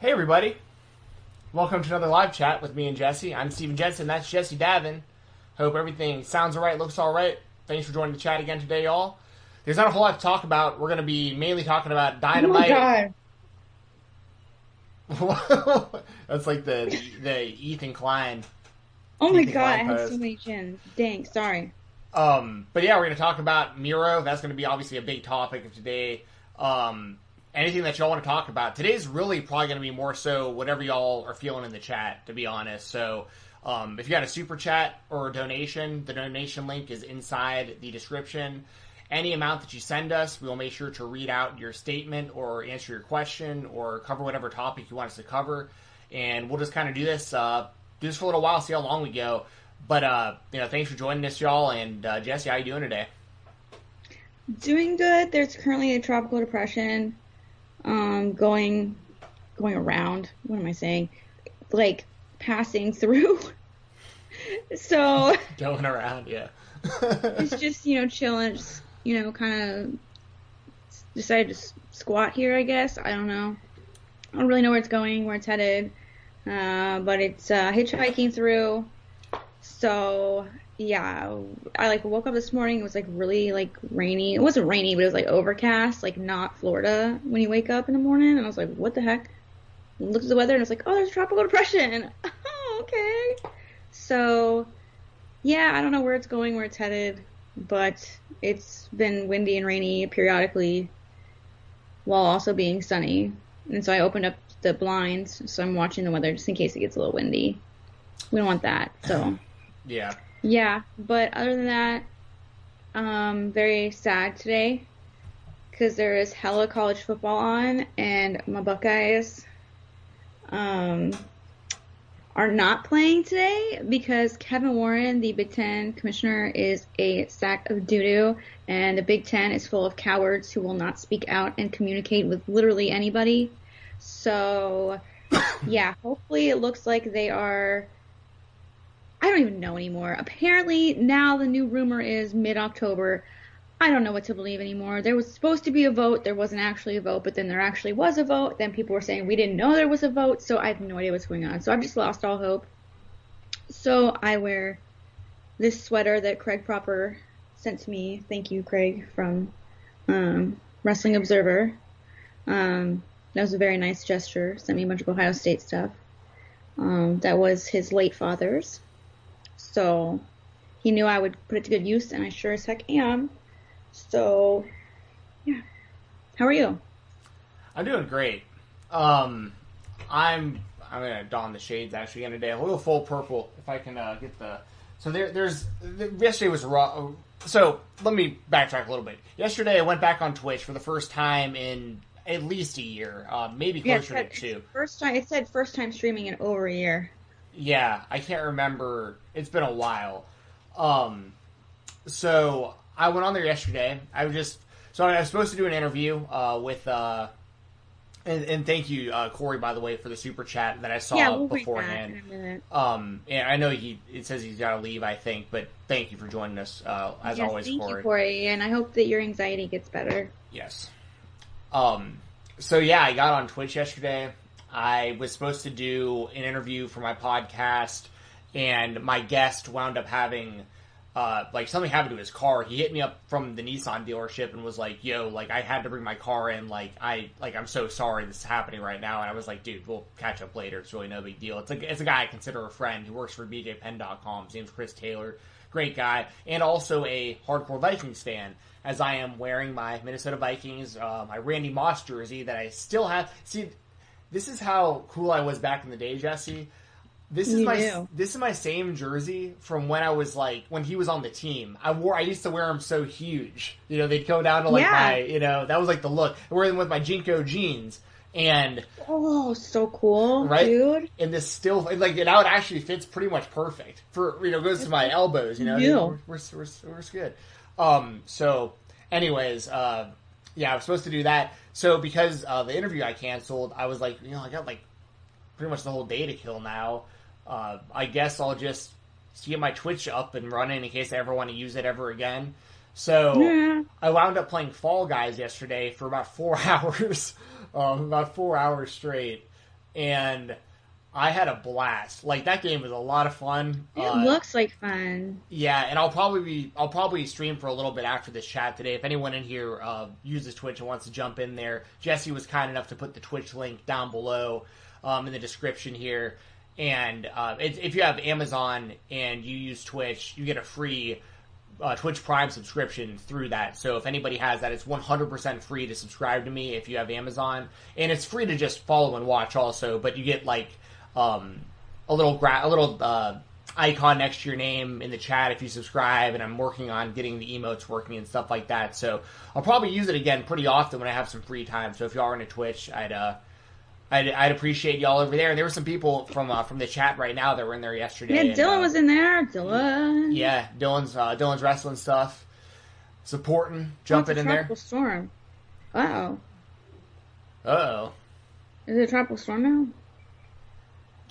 Hey, everybody. Welcome to another live chat with me and Jesse. I'm Steven Jensen. That's Jesse Davin. Hope everything sounds all right, looks all right. Thanks for joining the chat again today, y'all. There's not a whole lot to talk about. We're going to be mainly talking about Oh Dynamite. my god. That's like the the Ethan Klein. Oh my Ethan god, I Klein had post. so many chins. Dang, sorry. Um, but yeah, we're going to talk about Miro. That's going to be obviously a big topic of today. Um, anything that y'all want to talk about. Today's really probably going to be more so whatever y'all are feeling in the chat, to be honest. So, um, if you got a super chat or a donation, the donation link is inside the description. Any amount that you send us, we will make sure to read out your statement or answer your question or cover whatever topic you want us to cover. And we'll just kind of do this, uh, do this for a little while, see how long we go. But, uh, you know, thanks for joining us, y'all. And, uh, Jesse, how you doing today? Doing good. There's currently a tropical depression um going going around. What am I saying? Like passing through. so Going around, yeah. it's just, you know, chilling, just, you know, kind of decided to s- squat here, I guess. I don't know. I don't really know where it's going, where it's headed. Uh, but it's uh, hitchhiking through. So yeah, I like woke up this morning. It was like really like rainy. It wasn't rainy, but it was like overcast, like not Florida when you wake up in the morning. And I was like, what the heck? Looked at the weather and I was like, oh, there's a tropical depression. oh, okay. So yeah, I don't know where it's going, where it's headed, but it's been windy and rainy periodically while also being sunny. And so I opened up the blinds, so I'm watching the weather just in case it gets a little windy. We don't want that. So, yeah. Yeah, but other than that, um very sad today cuz there is hella college football on and my Buckeyes um are not playing today because Kevin Warren, the Big Ten commissioner, is a sack of doo-doo, and the Big Ten is full of cowards who will not speak out and communicate with literally anybody. So, yeah, hopefully it looks like they are. I don't even know anymore. Apparently, now the new rumor is mid October. I don't know what to believe anymore. There was supposed to be a vote. There wasn't actually a vote, but then there actually was a vote. Then people were saying we didn't know there was a vote, so I have no idea what's going on. So I've just lost all hope. So I wear this sweater that Craig Proper sent to me. Thank you, Craig, from um, Wrestling Observer. Um, that was a very nice gesture. Sent me a bunch of Ohio State stuff. Um, that was his late father's. So he knew I would put it to good use, and I sure as heck am. So, yeah. How are you? I'm doing great. Um, I'm I'm gonna don the shades actually today. A little full purple if I can uh, get the. So there, there's yesterday was raw. So let me backtrack a little bit. Yesterday I went back on Twitch for the first time in at least a year, uh, maybe Yeah, closer said, to two. first time. It said first time streaming in over a year. Yeah, I can't remember. It's been a while. Um, so I went on there yesterday. I was just so I was supposed to do an interview uh, with. Uh, and, and thank you, uh, Corey, by the way, for the super chat that I saw yeah, we'll beforehand. in a minute. Um, and I know he it says he's got to leave, I think, but thank you for joining us uh, as yes, always, thank Corey. you, Corey, and I hope that your anxiety gets better. Yes. Um, so yeah, I got on Twitch yesterday. I was supposed to do an interview for my podcast, and my guest wound up having, uh, like something happened to his car. He hit me up from the Nissan dealership and was like, "Yo, like I had to bring my car in. Like I, like I'm so sorry this is happening right now." And I was like, "Dude, we'll catch up later. It's really no big deal." It's a, it's a guy I consider a friend who works for BJPenn.com. His name's Chris Taylor. Great guy, and also a hardcore Vikings fan as I am wearing my Minnesota Vikings, uh, my Randy Moss jersey that I still have. See, this is how cool I was back in the day, Jesse. This is You my knew. this is my same jersey from when I was like when he was on the team. I wore I used to wear them so huge. You know, they'd go down to like Yeah. my you know that was like the look. I wear them with my JNCO jeans and Oh, so cool, Right? dude. and this still like it out actually fits pretty much perfect for you know goes to my elbows. You know, Yeah. we're, we're, we're, we're good. Um, so, anyways, uh, yeah, I was supposed to do that. So because uh, the interview I canceled, I was like, you know, I got like pretty much the whole day to kill now. Uh, I guess I'll just get my Twitch up and running in case I ever want to use it ever again. So Yeah. I wound up playing Fall Guys yesterday for about four hours, um, about four hours straight. and I had a blast. Like that game was a lot of fun. It Uh, looks like fun. yeah, and I'll probably be I'll probably stream for a little bit after this chat today. If anyone in here uh, uses Twitch and wants to jump in there, Jesse was kind enough to put the Twitch link down below um, in the description here. And uh, it, if you have Amazon and you use Twitch, you get a free uh, Twitch Prime subscription through that. So if anybody has that, it's 100% free to subscribe to me if you have Amazon, and it's free to just follow and watch also. But you get like um, a little gra- a little uh, icon next to your name in the chat if you subscribe. And I'm working on getting the emotes working and stuff like that. So I'll probably use it again pretty often when I have some free time. So if y'all are into Twitch, I'd uh, I'd, I'd appreciate y'all over there. And there were some people from uh, from the chat right now that were in there yesterday. Yeah, and, Dylan uh, was in there. Dylan. yeah, Dylan's uh, Dylan's wrestling stuff, supporting, jumping in there. tropical storm. Oh. oh. Is it a tropical storm now?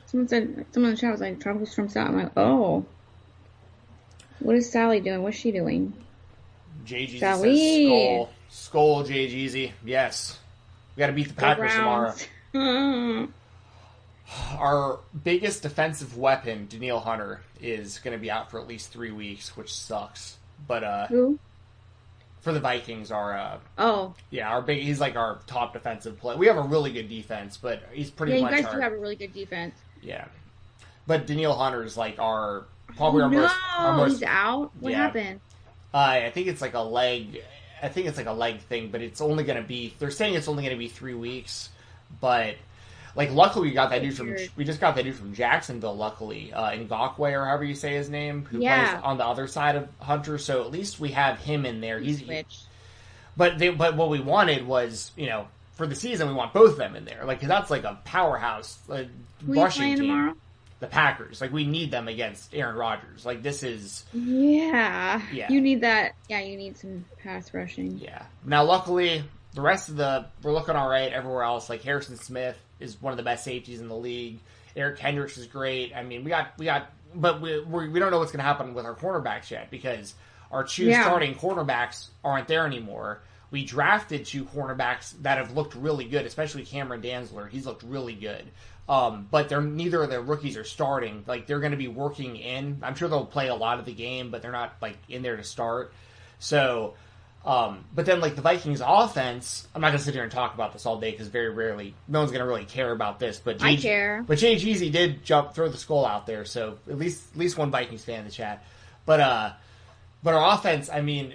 Someone said, someone in the chat was like, tropical storm's out. I'm like, oh. What is Sally doing? What's she doing? JG Shall says skull, skull, JGZ. Yes, we got to beat the Packers tomorrow. Our biggest defensive weapon, Danielle Hunter, is going to be out for at least three weeks, which sucks. But uh, Who? for the Vikings, our uh, Oh, yeah, our big he's like our top defensive player. We have a really good defense, but he's pretty yeah, you much guys our do have a really good defense. Yeah. But Danielle Hunter is like our probably our no, most our most he's out. What Yeah. happened? Uh, I think it's like a leg. I think it's like a leg thing, but it's only going to be. They're saying it's only going to be three weeks, but like luckily we got that dude from. We just got that dude from Jacksonville. Luckily, uh, Ngakoue or however you say his name, who Yeah. plays on the other side of Hunter. So at least we have him in there. He's. Switch. But they, but what we wanted was you know for the season we want both of them in there, like 'cause that's like a powerhouse uh, Who you rushing team. tomorrow? The Packers, like we need them against Aaron Rodgers. Like this is. Yeah. Yeah. You need that. Yeah, you need some pass rushing. Yeah. Now, luckily, the rest of the we're looking all right everywhere else. Like Harrison Smith is one of the best safeties in the league. Eric Kendricks is great. I mean, we got we got, but we we, we don't know what's going to happen with our cornerbacks yet because our two Yeah. starting cornerbacks aren't there anymore. We drafted two cornerbacks that have looked really good, especially Cameron Dantzler. He's looked really good. Um, but they're neither of their rookies are starting. Like they're going to be working in. I'm sure they'll play a lot of the game, but they're not like in there to start. So, um, but then like the Vikings offense, I'm not gonna sit here and talk about this all day because very rarely, no one's gonna really care about this. But I Jay- care. But Jay Jeezy did jump, throw the skull out there, so at least at least one Vikings fan in the chat. But uh, but our offense, I mean,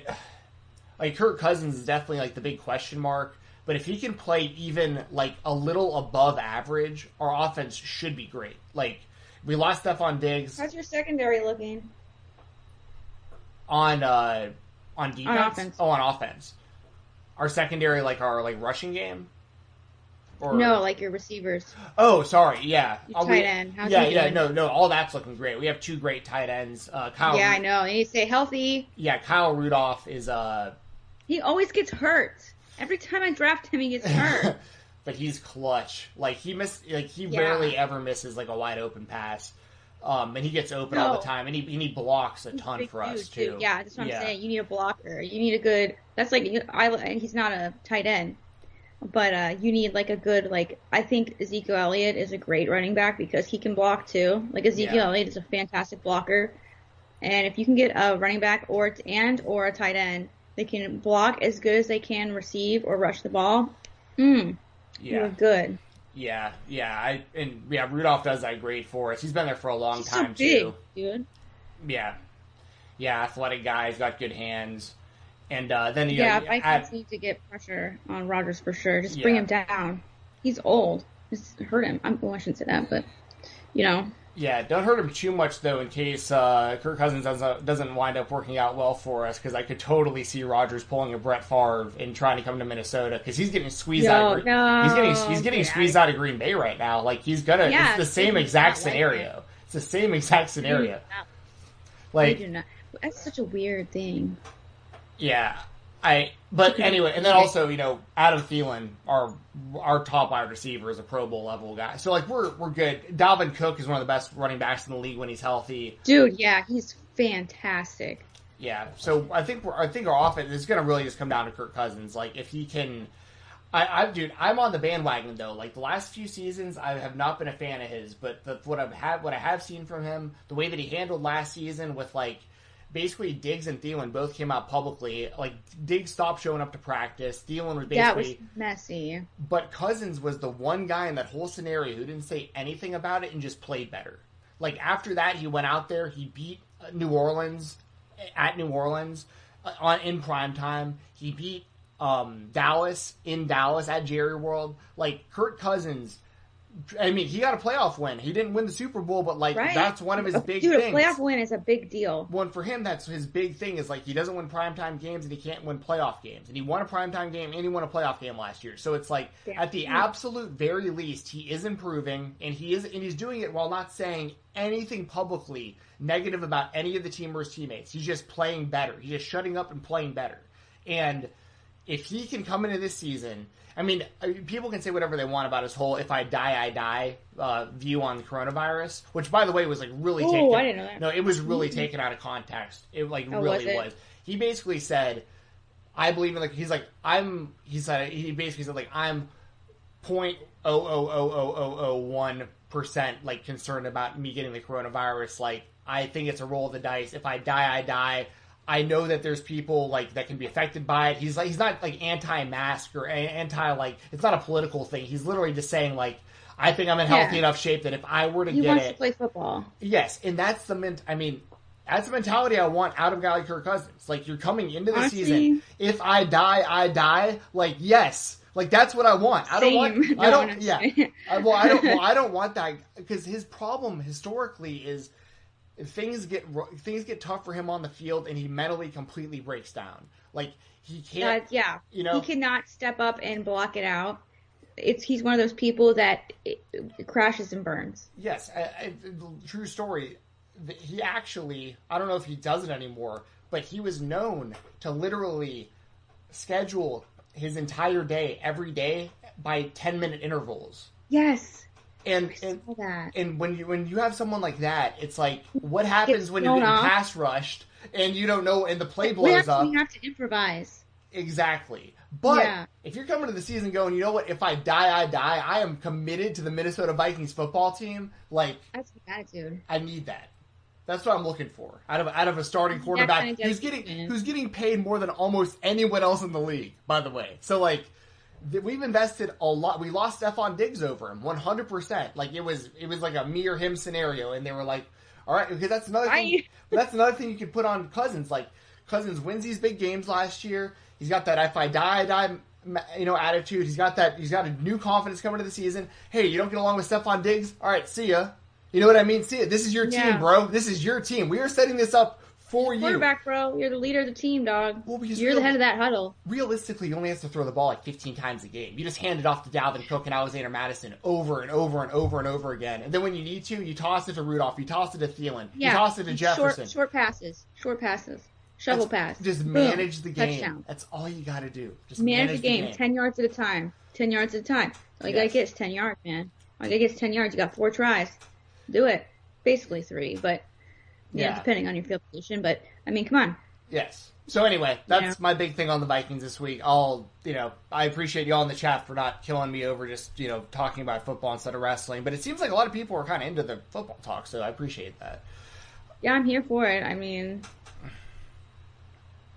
like Kirk Cousins is definitely like the big question mark. But if he can play even like a little above average, our offense should be great. Like we lost Stefon Diggs How's your secondary looking? on uh on defense. offense. Oh, on offense. Our secondary, like our like rushing game. Or No, like your receivers. Oh, sorry. Yeah. Your Uh, we- tight end. How's yeah, yeah. doing? No, no. All that's looking great. We have two great tight ends. Uh, Kyle. Yeah, I know. And you stay healthy. Yeah, Kyle Rudolph is uh, He always gets hurt. Every time I draft him, he gets hurt. but he's clutch. Like he miss, like he Yeah. rarely ever misses like a wide open pass. Um, and he gets open all the time, and he and he blocks a He's ton for us dude, too. Yeah, that's what Yeah. I'm saying. You need a blocker. You need a good. That's like I. and He's not a tight end, but uh, you need like a good like. I think Ezekiel Elliott is a great running back because he can block too. Like Ezekiel Yeah. Elliott is a fantastic blocker, and if you can get a running back or and or a tight end, they can block as good as they can receive or rush the ball. Mm, yeah, you're good. yeah, yeah. I and yeah, Rudolph does that great for us. He's been there for a long He's so time big, too. dude. Yeah, yeah, athletic guy. He's got good hands. And uh, then you Yeah, know, Vikings add- need to get pressure on Rodgers for sure. Just bring Yeah. him down. He's old. Just hurt him. I'm, well, I shouldn't say that, but you know, Yeah, don't hurt him too much though, in case uh, Kirk Cousins doesn't doesn't wind up working out well for us. Because I could totally see Rodgers pulling a Brett Favre and trying to come to Minnesota because he's getting squeezed out. Of, No, Green- he's getting he's getting get squeezed out of Green Bay right now. Like he's gonna. Yeah, it's the same exact like scenario. It's the same exact scenario. I Like do not. That's such a weird thing. Yeah, I. But anyway, and then also you know Adam Thielen, our our top wide receiver, is a Pro Bowl level guy. So like we're we're good. Dalvin Cook is one of the best running backs in the league when he's healthy. Dude, yeah, he's fantastic. Yeah, so I think we're, I think our offense is going to really just come down to Kirk Cousins. Like if he can, I, I, dude, I'm on the bandwagon though. Like the last few seasons, I have not been a fan of his, but the, what I've had, what I have seen from him, the way that he handled last season with like basically Diggs and Thielen both came out publicly. Like Diggs stopped showing up to practice. Thielen was basically that was messy. But Cousins was the one guy in that whole scenario who didn't say anything about it and just played better. Like after that, he went out there, he beat New Orleans at New Orleans uh, on in prime time. He beat um, Dallas in Dallas at Jerry World. Like Kirk Cousins I mean, he got a playoff win. He didn't win the Super Bowl, but like right. that's one of his big Dude, things. a playoff win is a big deal. One for him, that's his big thing. Is like he doesn't win primetime games and he can't win playoff games. And he won a primetime game and he won a playoff game last year. So it's like yeah. at the mm-hmm. absolute very least, he is improving and he is and he's doing it while not saying anything publicly negative about any of the team or his teammates. He's just playing better. He's just shutting up and playing better. And if he can come into this season I mean, people can say whatever they want about his whole "if I die, I die" uh, view on coronavirus, which, by the way, was like really. Oh, taken, I didn't know that. No, it was really mm-hmm. taken out of context. It like oh, really was, was, He basically said, "I believe in like." He's like, "I'm." He said he basically said like, "I'm point oh oh oh oh oh oh one percent like concerned about me getting the coronavirus. Like, I think it's a roll of the dice. If I die, I die." I know that there's people like that can be affected by it. He's like he's not like anti-mask or anti like it's not a political thing. He's literally just saying like I think I'm in healthy yeah. enough shape that if I were to he get wants it, to play football. Yes, and that's the ment. I mean, that's the mentality I want out of guy like Kirk Cousins. Like you're coming into the Honestly, season. If I die, I die. Like yes. Like that's what I want. I don't want. I don't. Yeah. I, well, I don't. Well, I don't want that because his problem historically is things get things get tough for him on the field, and he mentally completely breaks down. Like he can't. Uh, yeah, you know, he cannot step up and block it out. It's he's one of those people that crashes and burns. Yes, I, I, true story. He actually, I don't know if he does it anymore, but he was known to literally schedule his entire day every day by 10 minute intervals. Yes and and, and when you when you have someone like that, it's like what happens when you're getting off. pass rushed and you don't know and the play blows have, up. You have to improvise. Exactly. But yeah. if you're coming to the season going, you know what? If I die, I die. I am committed to the Minnesota Vikings football team. Like that's attitude. I need that. That's what I'm looking for out of out of a starting quarterback who's getting who's getting paid more than almost anyone else in the league. By the way, so like we've invested a lot. We lost Stefon Diggs over him, one hundred percent. Like it was, it was like a me or him scenario, and they were like, "All right," because that's another thing. that's another thing you can put on Cousins. Like Cousins wins these big games last year. He's got that "if I die, I die," you know, attitude. He's got that. He's got a new confidence coming to the season. Hey, you don't get along with Stefon Diggs? All right, see ya. You know what I mean? See ya. This is your yeah. team, bro. This is your team. We are setting this up for you. Quarterback, bro. You're the leader of the team, dog. Well, you're real, the head of that huddle. Realistically, you only have to throw the ball like 15 times a game. You just hand it off to Dalvin Cook and Alexander Mattison over and over and over and over again. And then when you need to, you toss it to Rudolph. You toss it to Thielen. Yeah. You toss it to Jefferson. Short, short passes. Short passes. Shovel pass. Just manage Boom. the game. Touchdown. That's all you got to do. Just manage, manage the, game. the, game. 10 yards at a time. 10 yards at a time. All you yes. got to get is 10 yards, man. All you got to get is 10 yards. You got four tries. Do it. Basically three, but yeah, yeah. depending on your field position. But I mean, come on. Yes. So anyway, that's yeah. my big thing on the Vikings this week. I'll, you know, I appreciate y'all in the chat for not killing me over just, you know, talking about football instead of wrestling. But it seems like a lot of people are kind of into the football talk, so I appreciate that. Yeah, I'm here for it. I mean,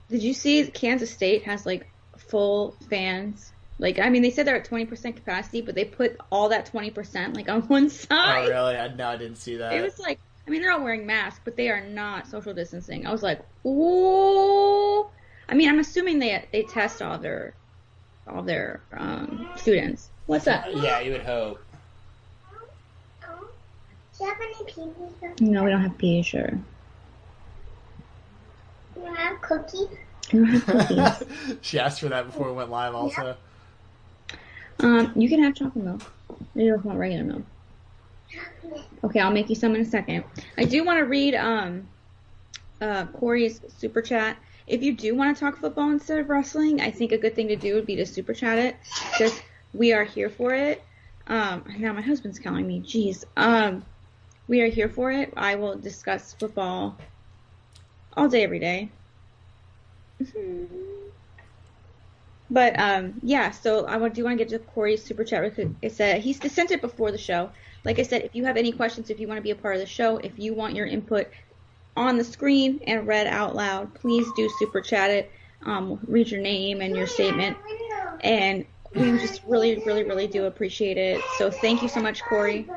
did you see Kansas State has like full fans? Like, I mean, they said they're at 20% capacity, but they put all that 20% like on one oh, side. Oh, really? I, no, I didn't see that. It was like I mean, they're all wearing masks, but they are not social distancing. I was like, ooh. I mean, I'm assuming they they test all their all their um, students. What's that? Yeah, you would hope. Do you have any peas? No, we don't have peas. Sure. You have cookies. You don't have cookies. she asked for that before we went live. Also. Um, you can have chocolate milk. You don't want regular milk. Okay, I'll make you some in a second. I do want to read um, uh, Corey's super chat. If you do want to talk football instead of wrestling, I think a good thing to do would be to super chat it because we are here for it. Um, now my husband's calling me. Jeez. Um, we are here for it. I will discuss football all day, every day. But um, yeah, so I do want to get to Corey's super chat. It said he sent it before the show. Like I said, if you have any questions, if you want to be a part of the show, if you want your input on the screen and read out loud, please do super chat it. Um, read your name and your statement, and we just really, really, really do appreciate it. So thank you so much, Corey.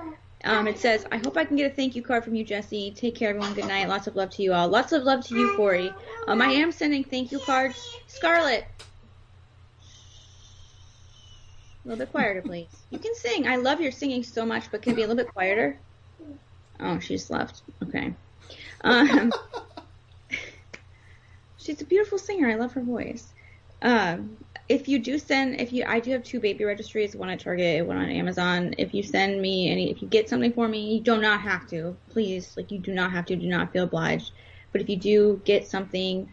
Um, it says, I hope I can get a thank you card from you, Jesse. Take care, everyone. Good night. Lots of love to you all. Lots of love to you, Corey. Um, I am sending thank you cards. Scarlett. A little bit quieter, please. You can sing. I love your singing so much, but can be a little bit quieter? Oh, she left. Okay. Um, she's a beautiful singer. I love her voice. Um, if you do send, if you, I do have two baby registries, one at Target, one on Amazon. If you send me any, if you get something for me, you do not have to. Please, like you do not have to. Do not feel obliged. But if you do get something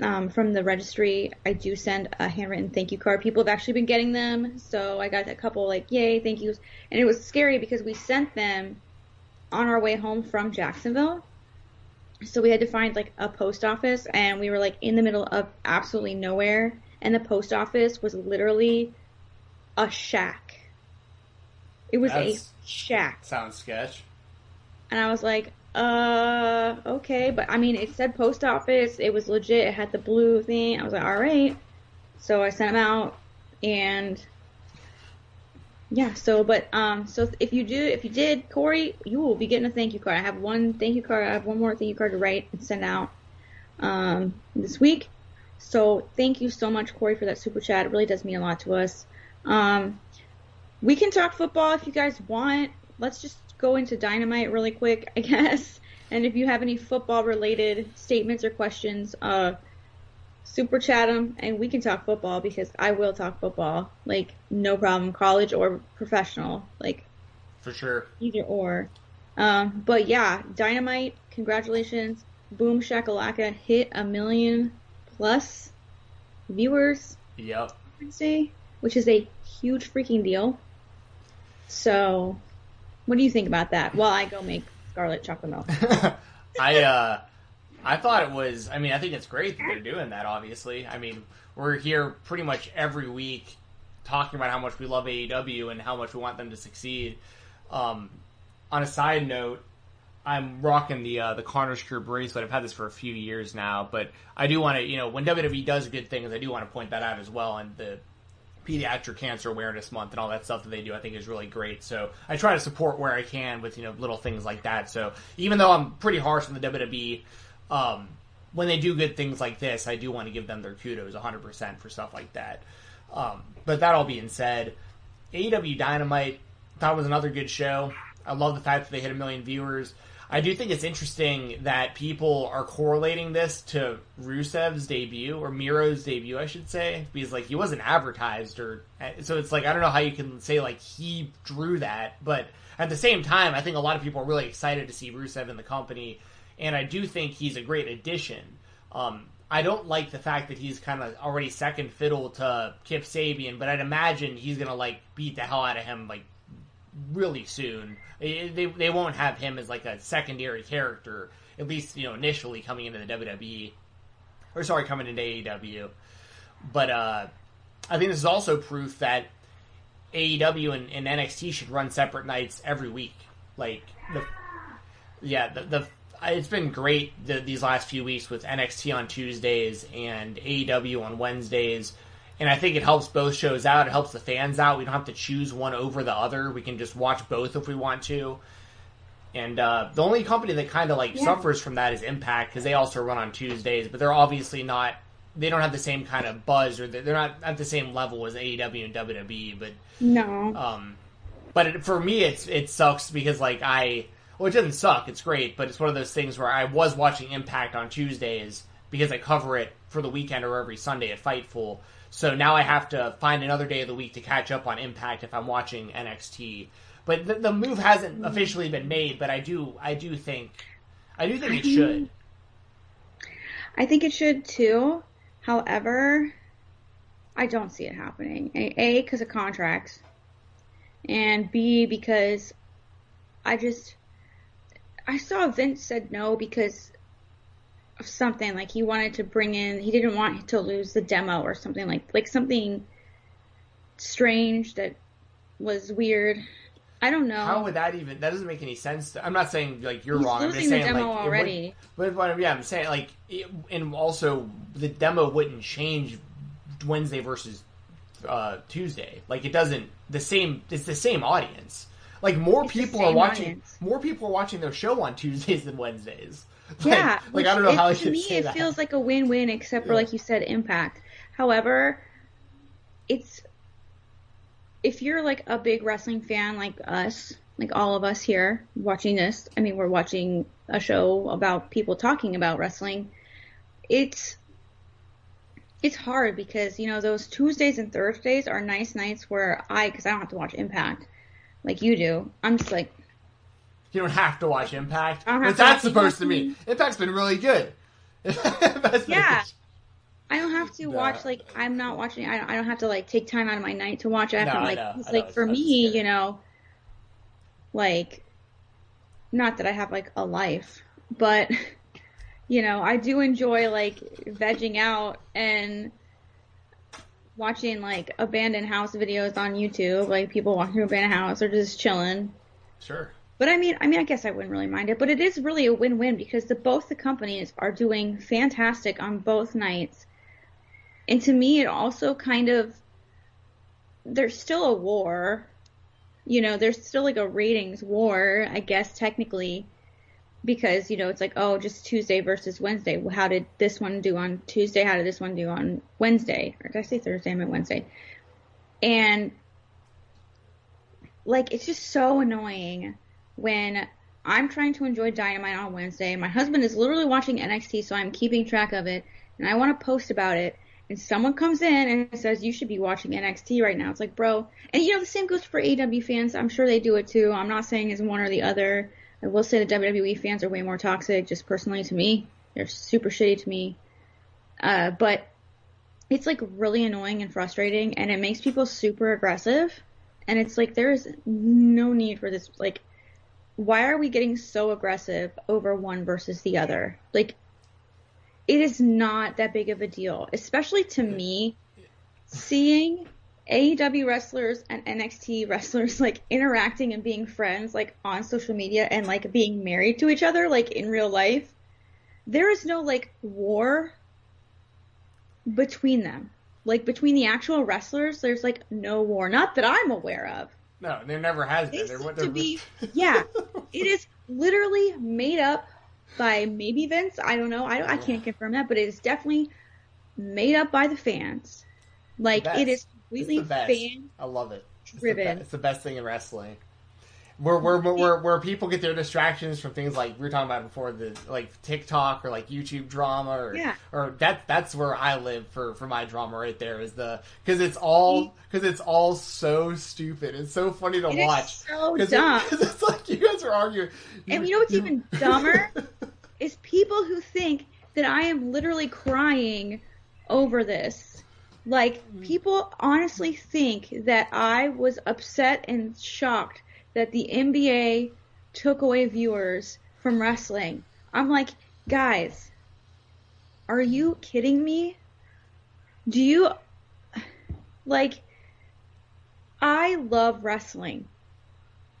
um, from the registry, I do send a handwritten thank you card. People have actually been getting them, so I got a couple like yay, thank yous, and it was scary because we sent them on our way home from Jacksonville. So we had to find like a post office, and we were like in the middle of absolutely nowhere and the post office was literally a shack. It was That's, a shack. Sounds sketch. And I was like, uh, okay, but I mean, it said post office. It was legit. It had the blue thing. I was like, all right. So I sent them out, and yeah. So, but um, so if you do, if you did, Corey, you will be getting a thank you card. I have one thank you card. I have one more thank you card to write and send out um this week. So thank you so much, Corey, for that super chat. It really does mean a lot to us. Um, we can talk football if you guys want. Let's just go into dynamite really quick, I guess. And if you have any football related statements or questions, uh, super chat them and we can talk football because I will talk football. Like, no problem, college or professional. Like, for sure. Either or. Um, but yeah, dynamite, congratulations. Boom Shakalaka hit a million plus viewers. Yep. Wednesday, which is a huge freaking deal. So, what do you think about that? While I go make Scarlet chocolate milk. I uh, I thought it was. I mean, I think it's great that they're doing that. Obviously, I mean, we're here pretty much every week talking about how much we love AEW and how much we want them to succeed. Um, on a side note, I'm rocking the uh, the Cornerstone bracelet. I've had this for a few years now, but I do want to, you know, when WWE does good things, I do want to point that out as well. And the Pediatric Cancer Awareness Month and all that stuff that they do, I think is really great. So I try to support where I can with you know little things like that. So even though I'm pretty harsh on the WWE, um, when they do good things like this, I do want to give them their kudos 100% for stuff like that. Um, but that all being said, AEW Dynamite thought was another good show. I love the fact that they hit a million viewers. I do think it's interesting that people are correlating this to Rusev's debut or Miro's debut, I should say, because like he wasn't advertised or so it's like I don't know how you can say like he drew that, but at the same time, I think a lot of people are really excited to see Rusev in the company, and I do think he's a great addition. Um, I don't like the fact that he's kind of already second fiddle to Kip Sabian, but I'd imagine he's gonna like beat the hell out of him like really soon. They, they won't have him as like a secondary character, at least you know initially coming into the WWE, or sorry, coming into AEW. But uh, I think this is also proof that AEW and, and NXT should run separate nights every week. Like the yeah the, the it's been great the, these last few weeks with NXT on Tuesdays and AEW on Wednesdays and I think it helps both shows out. It helps the fans out. We don't have to choose one over the other. We can just watch both if we want to. And uh, the only company that kind of like yeah. suffers from that is Impact because they also run on Tuesdays, but they're obviously not. They don't have the same kind of buzz, or they're not at the same level as AEW and WWE. But no. Um, but it, for me, it's it sucks because like I, well, it doesn't suck. It's great, but it's one of those things where I was watching Impact on Tuesdays because I cover it for the weekend or every Sunday at Fightful. So now I have to find another day of the week to catch up on Impact if I'm watching NXT. But the, the move hasn't hmm. officially been made, but I do I do think I do think it should. I think it should too. However, I don't see it happening. A because of contracts, and B because I just I saw Vince said no because something like he wanted to bring in. He didn't want to lose the demo or something like like something strange that was weird. I don't know. How would that even? That doesn't make any sense. To, I'm not saying like you're He's wrong. I'm just saying demo like already. would- but, but yeah, I'm saying like, it, and also the demo wouldn't change Wednesday versus uh, Tuesday. Like it doesn't. The same. It's the same audience. Like more It's people are watching. audience. More people are watching their show on Tuesdays than Wednesdays. Like, yeah, Like I don't know which how I to me it that. feels like a win-win, except for Yeah. like you said, impact. However, it's if you're like a big wrestling fan like us, like all of us here watching this. I mean, we're watching a show about people talking about wrestling. It's it's hard because you know those Tuesdays and Thursdays are nice nights where I, because I don't have to watch Impact like you do. I'm just like You don't have to watch Impact. I don't have What's that supposed to mean? Impact's been really good. Yeah. I don't have to Nah. watch like I'm not watching. I don't, I don't have to like take time out of my night to watch it. No, like know, know, like it's- for me, you know, like not that I have like a life, but you know, I do enjoy like vegging out and watching like abandoned house videos on YouTube, like people walking through abandoned house or just chilling. Sure. But I mean, I mean, I guess I wouldn't really mind it. But it is really a win-win because the both the companies are doing fantastic on both nights, and to me, it also kind of there's still a war. You know, there's still like a ratings war, I guess technically, because you know it's like oh, just Tuesday versus Wednesday. How did this one do on Tuesday? How did this one do on Wednesday? Or did I say Thursday? I meant Wednesday. And like it's just so annoying when I'm trying to enjoy Dynamite on Wednesday. My husband is literally watching NXT, so I'm keeping track of it, and I want to post about it. And someone comes in and says, "You should be watching NXT right now." It's like, bro. And you know, the same goes for AW fans. I'm sure they do it too. I'm not saying it's one or the other. I will say the WWE fans are way more toxic, just personally to me. They're super shitty to me. Uh, but it's like really annoying and frustrating, and it makes people super aggressive. And it's like there is no need for this. Like, why are we getting so aggressive over one versus the other? Like, it is not that big of a deal, especially to me. Seeing AEW wrestlers and NXT wrestlers like interacting and being friends like on social media and like being married to each other like in real life. There is no like war between them. Like between the actual wrestlers, there's like no war. Not that I'm aware of. No, there never has been. There, there, to be, yeah. It is literally made up by maybe Vince. I don't know. I, don't, I can't confirm that, but it is definitely made up by the fans. Like best. it is completely the fan I love it. It's the, be- it's the best thing in wrestling. Where, where, where, where people get their distractions from things like we were talking about before, the like TikTok or like YouTube drama, or Yeah. or that that's where I live for for my drama right there is the because it's all because it's all so stupid. It's so funny to It watch. so 'Cause dumb. It, 'cause it's like you guys are arguing, And you know what's even dumber? is people who think that I am literally crying over this. Like, mm. people honestly think that I was upset and shocked that the NBA took away viewers from wrestling. I'm like, guys, are you kidding me? Do you, like, I love wrestling.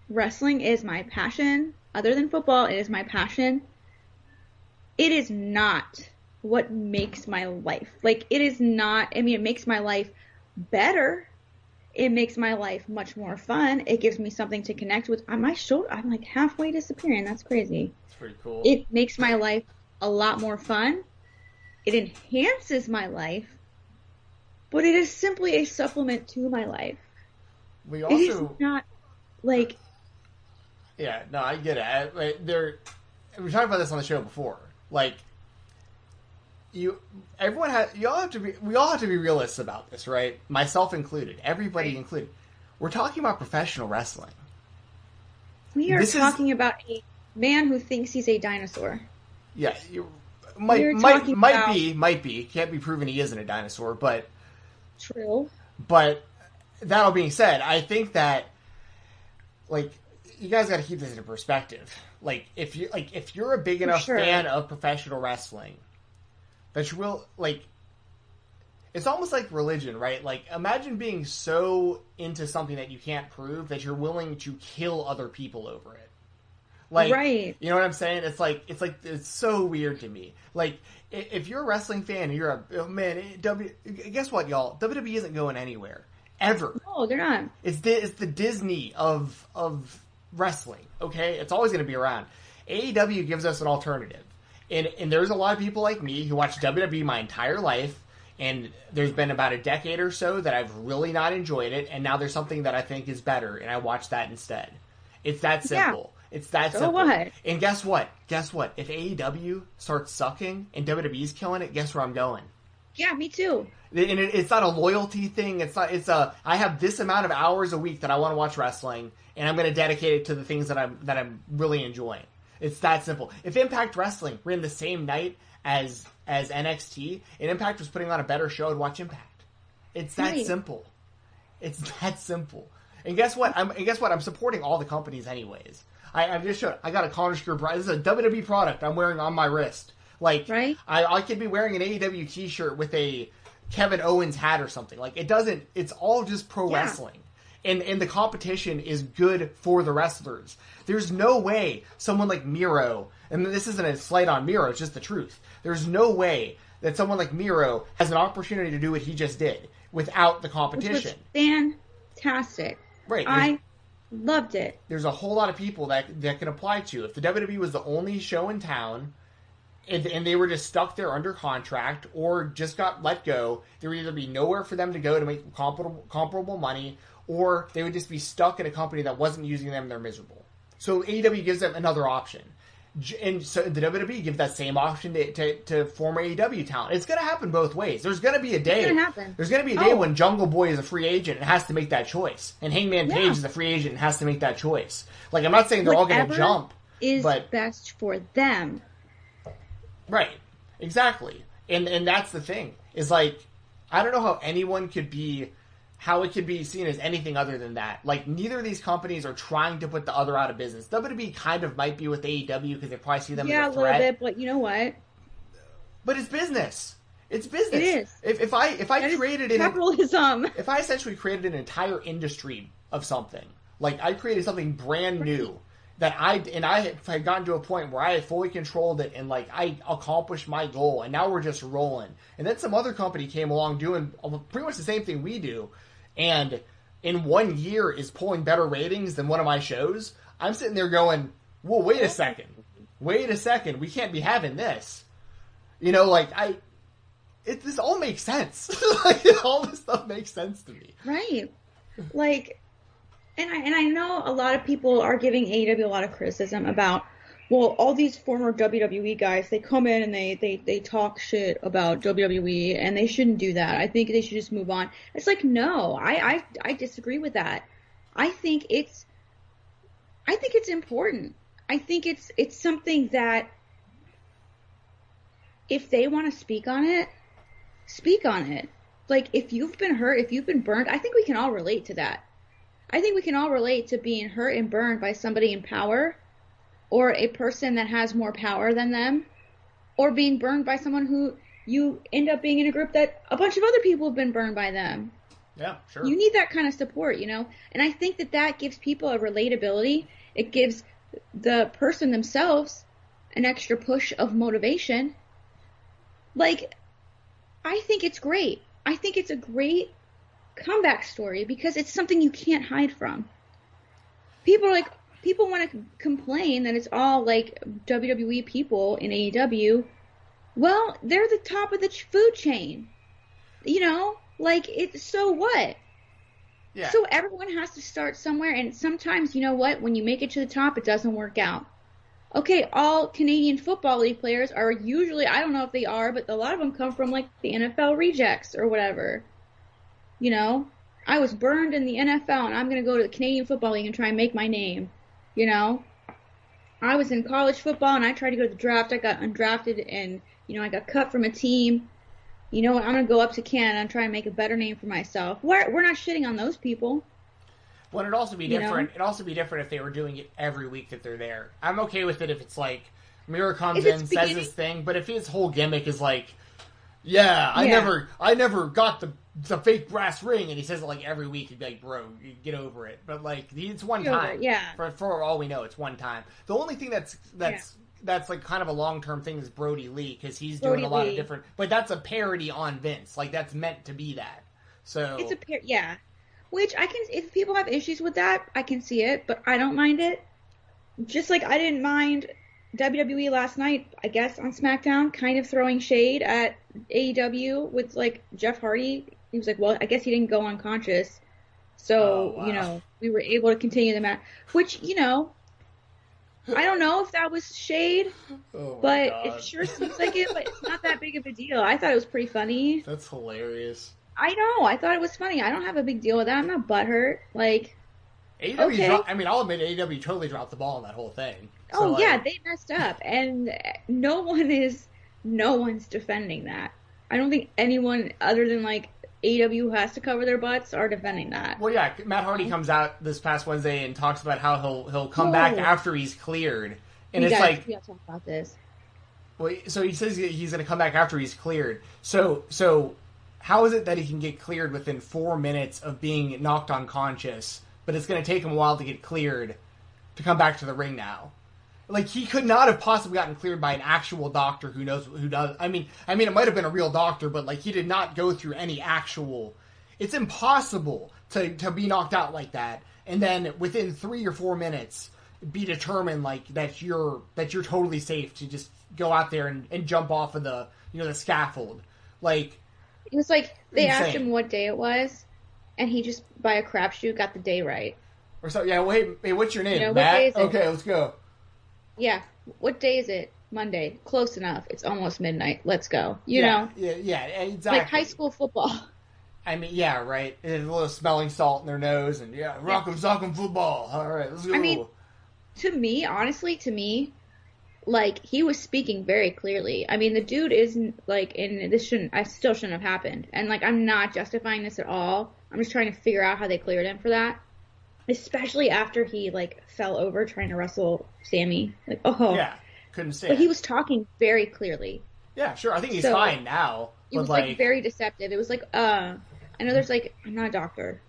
Wrestling is my passion. Other than football, it is my passion. It is not what makes my life. Like, it is not, I mean, it makes my life better. It makes my life much more fun. It gives me something to connect with. On my shoulder, I'm like halfway disappearing. That's crazy. It's pretty cool. It makes my life a lot more fun. It enhances my life. But it is simply a supplement to my life. we It is also not like Yeah, no, I get it. I, like, there, we talked about this on the show before. Like, you, everyone has, you all have to be, we all have to be realists about this, right? Myself included, everybody Right. included. We're talking about professional wrestling. we are This is- talking about a man who thinks he's a dinosaur. Yeah, you might We're might talking might about- be might be can't be proven he isn't a dinosaur, but True. But that all being said, I think that like you guys got to keep this into perspective. Like if you like if you're a big enough sure. fan of professional wrestling, that you will like it's almost like religion, right? Like imagine being so into something that you can't prove that you're willing to kill other people over it. Like, Right. You know what I'm saying? It's like it's like it's so weird to me. Like if you're a wrestling fan you're a oh, man, W guess what, y'all? WWE isn't going anywhere ever. No, they're not. It's the it's the Disney of of wrestling. Okay, it's always going to be around. AEW gives us an alternative, and and there's a lot of people like me who watched WWE my entire life, and there's been about a decade or so that I've really not enjoyed it, and now there's something that I think is better, and I watch that instead. It's that Yeah. simple. It's that So simple. what? And guess what? Guess what? If AEW starts sucking and WWE's killing it, guess where I'm going? Yeah, me too. And it, it's not a loyalty thing. It's not. It's a. I have this amount of hours a week that I want to watch wrestling, and I'm going to dedicate it to the things that I'm that I'm really enjoying. It's that simple. If Impact Wrestling ran the same night as as NXT, and Impact was putting on a better show, I'd watch Impact. It's that Right. simple. It's that simple. And guess what? I'm and guess what? I'm supporting all the companies anyways. I, I just showed. I got a Connor's Cure. This is a WWE product I'm wearing on my wrist. Like Right. I, I could be wearing an AEW T-shirt with a Kevin Owens hat or something. Like it doesn't. It's all just pro Yeah. wrestling, and and the competition is good for the wrestlers. There's no way someone like Miro, and this isn't a slight on Miro. It's just the truth. There's no way that someone like Miro has an opportunity to do what he just did without the competition. fantastic. Right. I loved it. there's a whole lot of people that that can apply to. If the WWE was the only show in town, and, and they were just stuck there under contract or just got let go, there would either be nowhere for them to go to make comparable comparable money, or they would just be stuck in a company that wasn't using them. and They're miserable. So AEW gives them another option. And so the WWE gives that same option to, to, to former AEW talent. It's going to happen both ways. There's going to be a day. gonna. There's going to be a day Oh. when Jungle Boy is a free agent and has to make that choice, and Hangman Yeah. Page is a free agent and has to make that choice. Like I'm not saying they're all going to Whatever jump, Is but best for them. right, exactly. And and that's the thing is like I don't know how anyone could be how it could be seen as anything other than that. Like neither of these companies are trying to put the other out of business. WWE kind of might be with AEW because they probably see them Yeah, a as a little threat. bit, but you know what? But it's business. It's business. It is. If if I if I That created an capitalism. if I essentially created an entire industry of something, like I created something brand new that I and I had gotten to a point where I had fully controlled it and like I accomplished my goal, and now we're just rolling. And then some other company came along doing uh, pretty much the same thing we do, and in one year is pulling better ratings than one of my shows. I'm sitting there going, "Well, wait a second, wait a second, we can't be having this." You know, like I. It, this all makes sense. like, all this stuff makes sense to me. Right. Like, and I and I know a lot of people are giving AEW a lot of criticism about, well, all these former WWE guys, they come in and they they they talk shit about WWE, and they shouldn't do that. I think they should just move on. It's like, no, I I I disagree with that. I think it's, I think it's important. I think it's it's something that if they want to speak on it, speak on it. Like if you've been hurt, if you've been burned, I think we can all relate to that. I think we can all relate to being hurt and burned by somebody in power or a person that has more power than them or being burned by someone who you end up being in a group that a bunch of other people have been burned by them. Yeah, sure. You need that kind of support, you know? And I think that that gives people a relatability. It gives the person themselves an extra push of motivation. Like, I think it's great. I think it's a great comeback story because it's something you can't hide from. People are like, people want to complain that it's all like WWE people in AEW. Well, they're the top of the ch- food chain. You know, like it's so what? yeah. So everyone has to start somewhere, and sometimes you know what? When you make it to the top, it doesn't work out. Okay, all Canadian Football League players are usually I don't know if they are, but a lot of them come from like the NFL rejects or whatever. You know, I was burned in the NFL, and I'm gonna go to the Canadian Football League and try and make my name. You know, I was in college football, and I tried to go to the draft. I got undrafted, and you know I got cut from a team you know what, I'm gonna go up to Canada and try and make a better name for myself. We're we're not shitting on those people. Well, it'd also be You know? different. It'd also be different if they were doing it every week that they're there. I'm okay with it if it's like Miro comes in, says this thing, but if his whole gimmick is like, Yeah, I Yeah. never, I never got the the fake brass ring, and he says it like every week. He'd be like, "Bro, get over it." But like, it's one time. yeah. For for all we know, it's one time. The only thing that's that's that's like kind of a long term thing is Brodie Lee because he's doing a lot of different. But that's a parody on Vince. Like that's meant to be that. So It's a pair, yeah. Which I can, if people have issues with that, I can see it, but I don't mind it. Just like I didn't mind WWE last night, I guess on SmackDown, kind of throwing shade at AEW with like Jeff Hardy. He was like, "Well, I guess he didn't go unconscious." So Oh, wow. you know, we were able to continue the match. Which you know, I don't know if that was shade, Oh but God. it sure seems like it. But it's not that big of a deal. I thought it was pretty funny. that's hilarious. I know. I thought it was funny. I don't have a big deal with that. I'm not butthurt. Like, AEW, Okay. dro- I mean, I'll admit AEW totally dropped the ball on that whole thing. Oh, so, oh like, yeah, they messed up, and no one is, no one's defending that. I don't think anyone other than like AW has to cover their butts are defending that. Well, yeah, Matt Hardy comes out this past Wednesday and talks about how he'll he'll come back after he's cleared, and we it's gotta, like, we talk about this. well, so he says he's going to come back after he's cleared. So, so how is it that he can get cleared within four minutes of being knocked unconscious, but it's going to take him a while to get cleared to come back to the ring now? Like he could not have possibly gotten cleared by an actual doctor who knows who does. I mean, I mean, it might have been a real doctor, but like he did not go through any actual. It's impossible to to be knocked out like that, and then within three or four minutes be determined like that you're that you're totally safe to just go out there and, and jump off of the you know the scaffold. Like It was like they asked him what day it was, and he just by a crapshoot got the day right. or so. Yeah. Well, hey, hey, what's your name, You know, Matt? day is it? Okay, let's go. Yeah, what day is it? Monday. Close enough. It's almost midnight. Let's go. You yeah, know, Yeah. Yeah. Exactly. like high school football. I mean, yeah, right. A little smelling salt in their nose, and yeah, rock'em sock'em football. All right, let's go. I mean, to me, honestly, to me, like he was speaking very clearly. I mean, the dude isn't like, and this shouldn't, I still shouldn't have happened. And like, I'm not justifying this at all. I'm just trying to figure out how they cleared him for that. Especially after he like fell over trying to wrestle Sammy. Like, oh, yeah, couldn't say. but he was talking very clearly. yeah, sure. I think he's So, fine now. It was like, like very deceptive. It was like, uh, I know there's like, I'm not a doctor.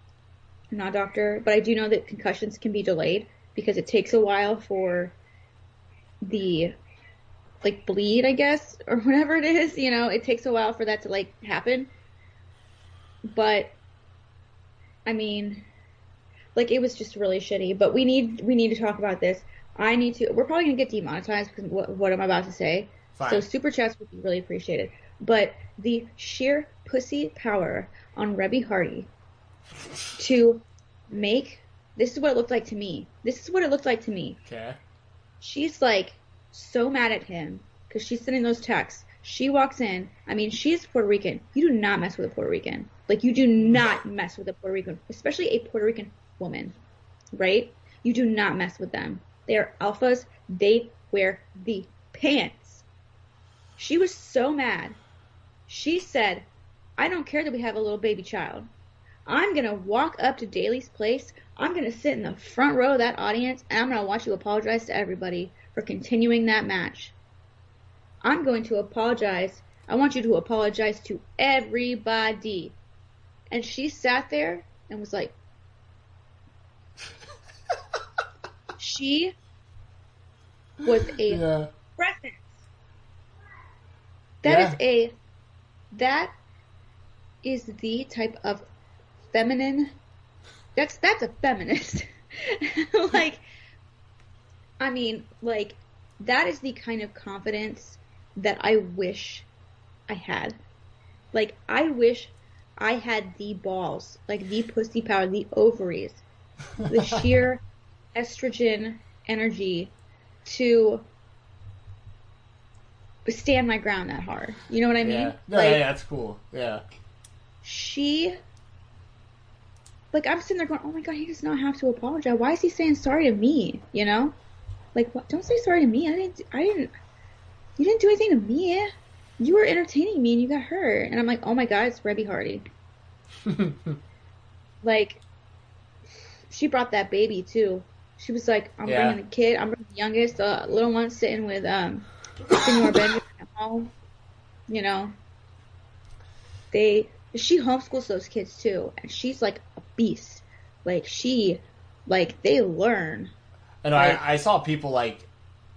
I'm not a doctor, but I do know that concussions can be delayed because it takes a while for the like bleed, I guess, or whatever it is, you know, it takes a while for that to like happen. But I mean, like it was just really shitty, but we need we need to talk about this. I need to we're probably going to get demonetized because what, what I'm about to say. fine. So super chats would be really appreciated. But the sheer pussy power on Reby Hardy to make this is what it looked like to me. This is what it looked like to me. okay. She's like so mad at him because she's sending those texts. She walks in. I mean, she's Puerto Rican. You do not mess with a Puerto Rican. Like you do not mess with a Puerto Rican, especially a Puerto Rican woman, right? You do not mess with them. They are alphas. They wear the pants. She was so mad. She said, I don't care that we have a little baby child. I'm going to walk up to Daily's Place. I'm going to sit in the front row of that audience and I'm going to watch you apologize to everybody for continuing that match. I'm going to apologize. I want you to apologize to everybody. And she sat there and was like, she was a Yeah. presence. That is Yeah. a that is the type of feminine that's that's a feminist. like I mean, like that is the kind of confidence that I wish I had. Like I wish I had the balls, like the pussy power, the ovaries, the sheer estrogen energy to stand my ground that hard. You know what I mean? Yeah. No, like yeah, that's cool. Yeah. she like I'm sitting there going, Oh my god, he does not have to apologize. Why is he saying sorry to me? You know? Like what don't say sorry to me. I didn't I didn't you didn't do anything to me. You were entertaining me and you got hurt. And I'm like, Oh my god, it's Reby Hardy. Like she brought that baby too. She was like, I'm Yeah. bringing the kid, I'm bringing the youngest, the little one sitting with um Senor Benjamin at home. You know. they she homeschools those kids too, and she's like a beast. Like she, like they learn. And Like- I, I saw people like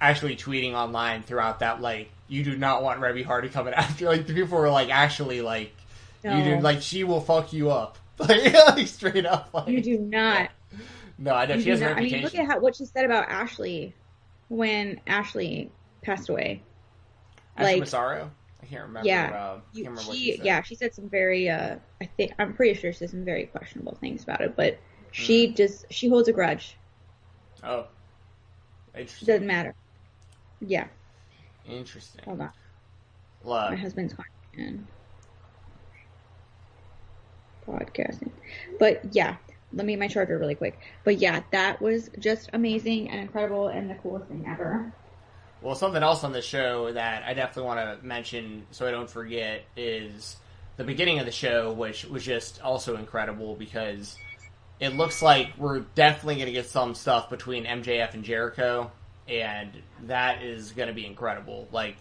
actually tweeting online throughout that like you do not want Remy Hardy coming after. Like the people were like actually like you do like she will fuck you up. Like, like straight up. Like, You do not. No, I know You she has a not. I mean, look at how, what she said about Ashley when Ashley passed away. Ashley like- Massaro. I can't remember. Yeah. Uh, You, can't remember she, she yeah, she said some very, uh, I think, I'm pretty sure she said some very questionable things about it, but Hmm. she just, she holds a grudge. Oh, It interesting. doesn't matter. Yeah, Interesting. hold on. Look, My husband's calling in. Podcasting. But yeah, let me get my charger really quick. But yeah, that was just amazing and incredible and the coolest thing ever. Well, something else on the show that I definitely want to mention so I don't forget is the beginning of the show, which was just also incredible because it looks like we're definitely going to get some stuff between MJF and Jericho, and that is going to be incredible. Like,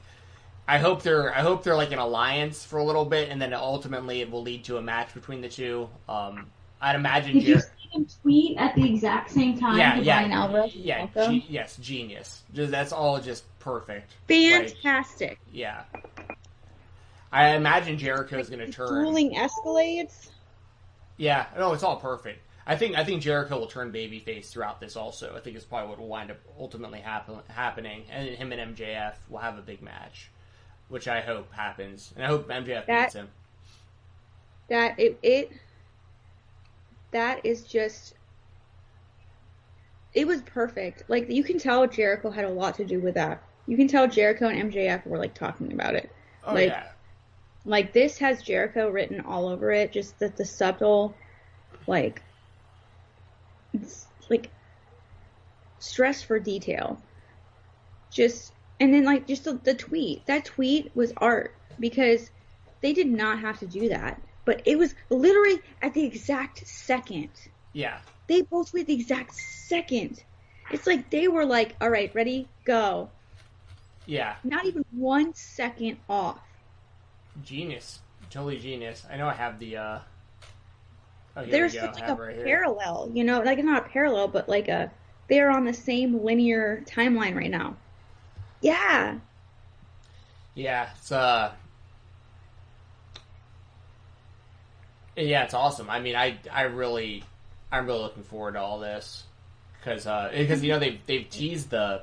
I hope they're I hope they're like an alliance for a little bit, and then ultimately it will lead to a match between the two. Um, I'd imagine. Did you see him tweet at the exact same time yeah, to yeah, Bryan Alvarez? yeah, ge- yes, genius. Just, that's all just perfect. Like, Fantastic. yeah. I imagine Jericho's going to turn. Dueling Escalades. Yeah, no, it's all perfect. I think I think Jericho will turn babyface throughout this. Also, I think it's probably what will wind up ultimately happen, happening, and him and MJF will have a big match, which I hope happens, and I hope MJF That- beats him. That it it that is just it was perfect. Like you can tell Jericho had a lot to do with that. You can tell Jericho and MJF were like talking about it. Oh like- yeah, Like this has Jericho written all over it. Just that the subtle, like, it's like stress for detail. Just and then like just the, the tweet. That tweet was art because they did not have to do that, but it was literally at the exact second. yeah, They both tweeted the exact second. It's like they were like, "All right, ready, go." yeah. Not even one second off. Genius, totally genius. I know I have the. uh Oh, there's such like a right here. parallel, you know, like not a parallel, but like a they're on the same linear timeline right now. Yeah, Yeah, it's uh Yeah, it's awesome. I mean, I I really I'm really looking forward to all this cuz uh because you know they they've teased the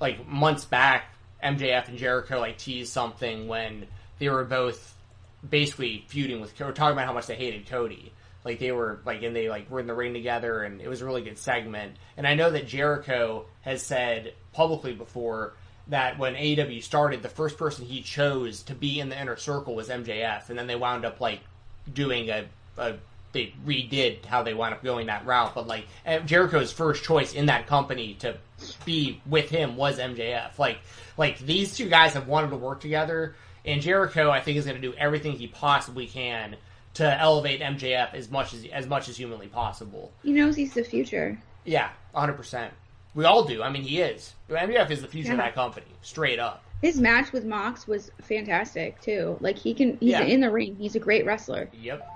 like months back MJF and Jericho like teased something when they were both basically feuding with or talking about how much they hated Cody. Like they were like and they like were in the ring together and it was a really good segment. And I know that Jericho has said publicly before that when AEW started, the first person he chose to be in the inner circle was MJF, and then they wound up like doing a, a they redid how they wound up going that route. But like eh, Jericho's first choice in that company to be with him was MJF. Like like these two guys have wanted to work together, and Jericho I think is going to do everything he possibly can to elevate MJF as much as as much as humanly possible. he knows he's the future. Yeah, hundred percent. We all do. I mean, he is. MJF is the future of that company, straight up. His match with Mox was fantastic too. Like he can, he's Yeah. in the ring. He's a great wrestler. Yep.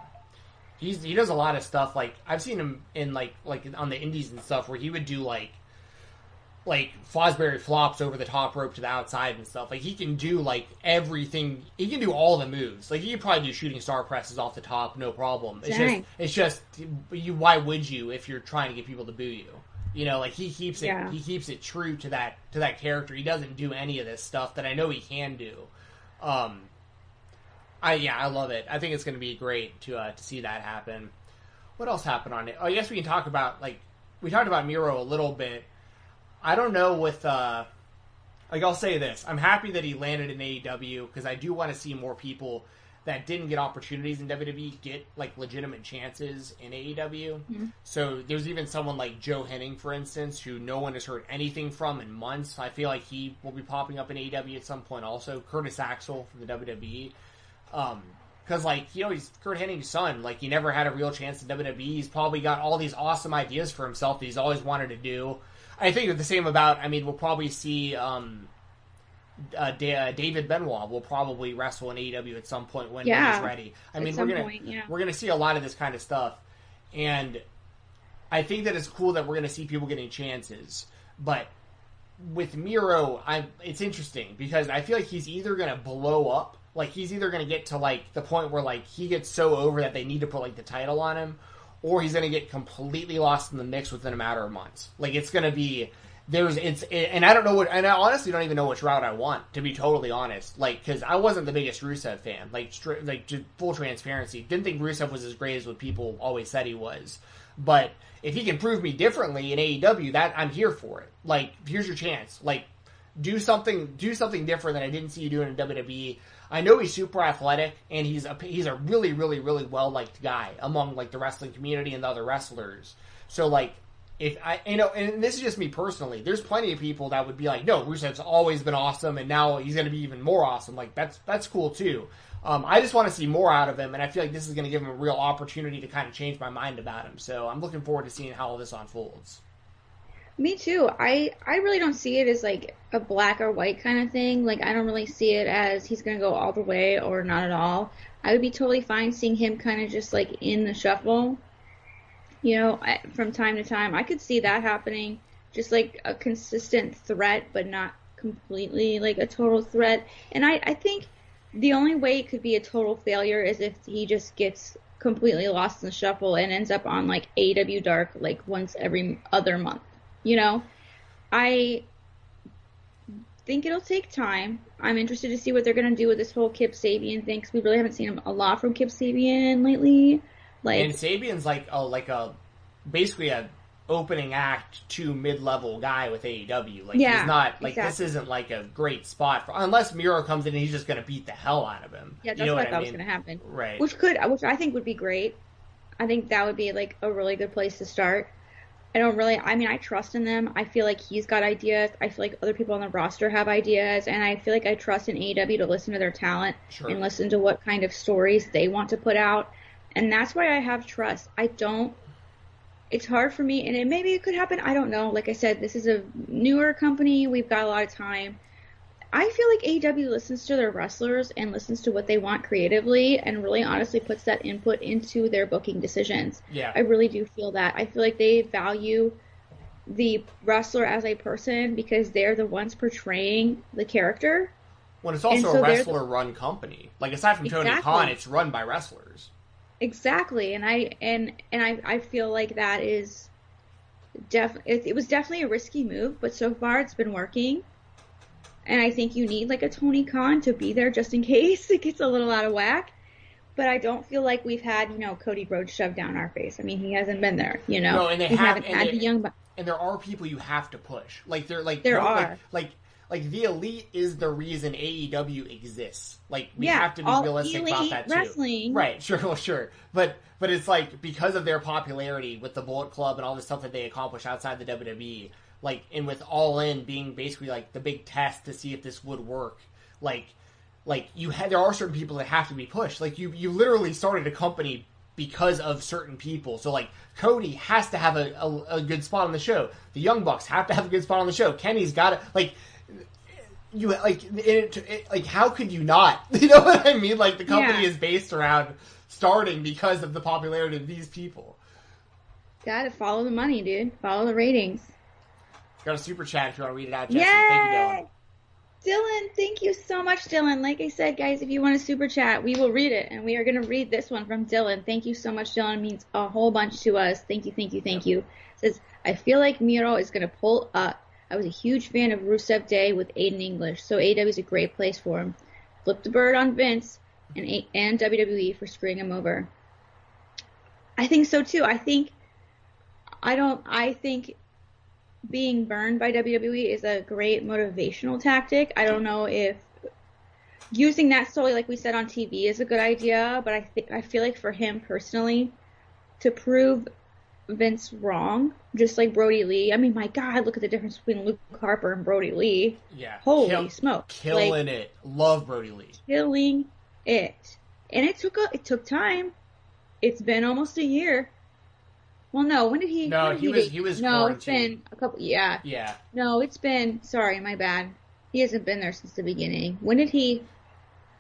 He's he does a lot of stuff like I've seen him in like like on the indies and stuff where he would do like like Fosbury flops over the top rope to the outside and stuff. Like he can do like everything. He can do all the moves. Like he could probably do shooting star presses off the top, no problem. It's Dang. just it's just you. Why would you if you're trying to get people to boo you? You know, like he keeps it. Yeah. He keeps it true to that to that character. He doesn't do any of this stuff that I know he can do. Um, I yeah, I love it. I think it's going to be great to uh, to see that happen. What else happened on it? Oh, I guess we can talk about like we talked about Miro a little bit. I don't know with uh like I'll say this. I'm happy that he landed in AEW because I do want to see more people that didn't get opportunities in WWE get like legitimate chances in AEW. So there's even someone like Joe Hennig, for instance, who no one has heard anything from in months. I feel like he will be popping up in AEW at some point. Also, Curtis Axel from the WWE. Um, because like you know he's Curt Hennig's son. Like he never had a real chance in WWE. He's probably got all these awesome ideas for himself that he's always wanted to do. I think the same about. I mean, we'll probably see. Um, uh, Da- uh, David Benoit will probably wrestle in AEW at some point when, Yeah, he's ready. I mean, we're gonna point, yeah. we're gonna see a lot of this kind of stuff, and I think that it's cool that we're gonna see people getting chances, but with Miro, I it's interesting because I feel like he's either gonna blow up, like he's either gonna get to like the point where like he gets so over that they need to put like the title on him, or he's gonna get completely lost in the mix within a matter of months. Like it's gonna be there's it's and I don't know what and I honestly don't even know which route I want to be totally honest. Like because I wasn't the biggest Rusev fan. Like stri- like full transparency, didn't think Rusev was as great as what people always said he was. But if he can prove me differently in AEW, that I'm here for it. Like here's your chance. Like do something do something different that I didn't see you doing in WWE. I know he's super athletic and he's a he's a really really really well liked guy among like the wrestling community and the other wrestlers. So like if I you know and this is just me personally, there's plenty of people that would be like, no, Rusev's always been awesome and now he's going to be even more awesome. Like that's that's cool too. Um, I just want to see more out of him, and I feel like this is going to give him a real opportunity to kind of change my mind about him. So I'm looking forward to seeing how all this unfolds. Me too. I I really don't see it as like a black or white kind of thing. Like I don't really see it as he's gonna go all the way or not at all. I would be totally fine seeing him kind of just like in the shuffle. You know, from time to time, I could see that happening. Just like a consistent threat, but not completely like a total threat. And I I think the only way it could be a total failure is if he just gets completely lost in the shuffle and ends up on like AW Dark like once every other month. You know, I think it'll take time. I'm interested to see what they're going to do with this whole Kip Sabian thing 'cause we really haven't seen a lot from Kip Sabian lately. Like, and Sabian's like a like a basically a opening act to mid level guy with AEW. Like Yeah, he's not like this isn't like a great spot for unless Miro comes in and he's just going to beat the hell out of him. yeah, that's you know what, I thought I was going to happen. Right. Which could, which I think would be great. I think that would be like a really good place to start. I don't really, I mean, I trust in them. I feel like he's got ideas. I feel like other people on the roster have ideas, and I feel like I trust in AEW to listen to their talent Sure. and listen to what kind of stories they want to put out. And that's why I have trust. I don't. It's hard for me, and it maybe it could happen. I don't know. Like I said, this is a newer company. We've got a lot of time. I feel like AEW listens to their wrestlers and listens to what they want creatively, and really honestly puts that input into their booking decisions. yeah. I really do feel that. I feel like they value the wrestler as a person because they're the ones portraying the character. when it's also and a so they're the- wrestler run company. Like aside from Tony Exactly. Khan, it's run by wrestlers. Exactly, and I and and I I feel like that is def it, it was definitely a risky move, but so far it's been working. And I think you need like a Tony Khan to be there just in case it gets a little out of whack. But I don't feel like we've had you know Cody Rhodes shoved down our face. I mean he hasn't been there, you know. No, and they we have- haven't and had they- the young. And there are people you have to push. Like they're like There are. like like the elite is the reason AEW exists. Like we yeah, have to be realistic about that too. wrestling. Right, sure, well, sure. But but it's like because of their popularity with the Bullet Club and all the stuff that they accomplish outside the WWE, like and with All In being basically like the big test to see if this would work, like like you had there are certain people that have to be pushed. Like you you literally started a company because of certain people. So like Cody has to have a, a, a good spot on the show. The Young Bucks have to have a good spot on the show. Kenny's got to like you like it, it, like how could you not? You know what I mean? Like the company Yeah. is based around starting because of the popularity of these people. Gotta follow the money, dude. Follow the ratings. Got a super chat if you want to read it out, Jesse. Thank you, Dylan. Dylan, thank you so much, Dylan. Like I said, guys, if you want a super chat, we will read it, and we are going to read this one from Dylan. Thank you so much, Dylan. It means a whole bunch to us. Thank you, thank you, thank you. It says, I feel like Miro is going to pull up. I was a huge fan of Rusev Day with Aiden English, so AW is a great place for him. Flip the bird on Vince and, and WWE for screwing him over. I think so too. I think, I don't, I think being burned by WWE is a great motivational tactic. I don't know if using that solely, like we said on TV, is a good idea, but I think I feel like for him personally, to prove Vince wrong, just like Brodie Lee. I mean, my God, look at the difference between Luke Harper and Brodie Lee. Yeah, Holy Kill- smoke! killing like, it. Love Brodie Lee. killing it, and it took a, it took time. It's been almost a year. Well, no, when did he? No, did he was- date? he was No, it's been a couple. Yeah, Yeah, no, it's been. Sorry, my bad. He hasn't been there since the beginning. When did he?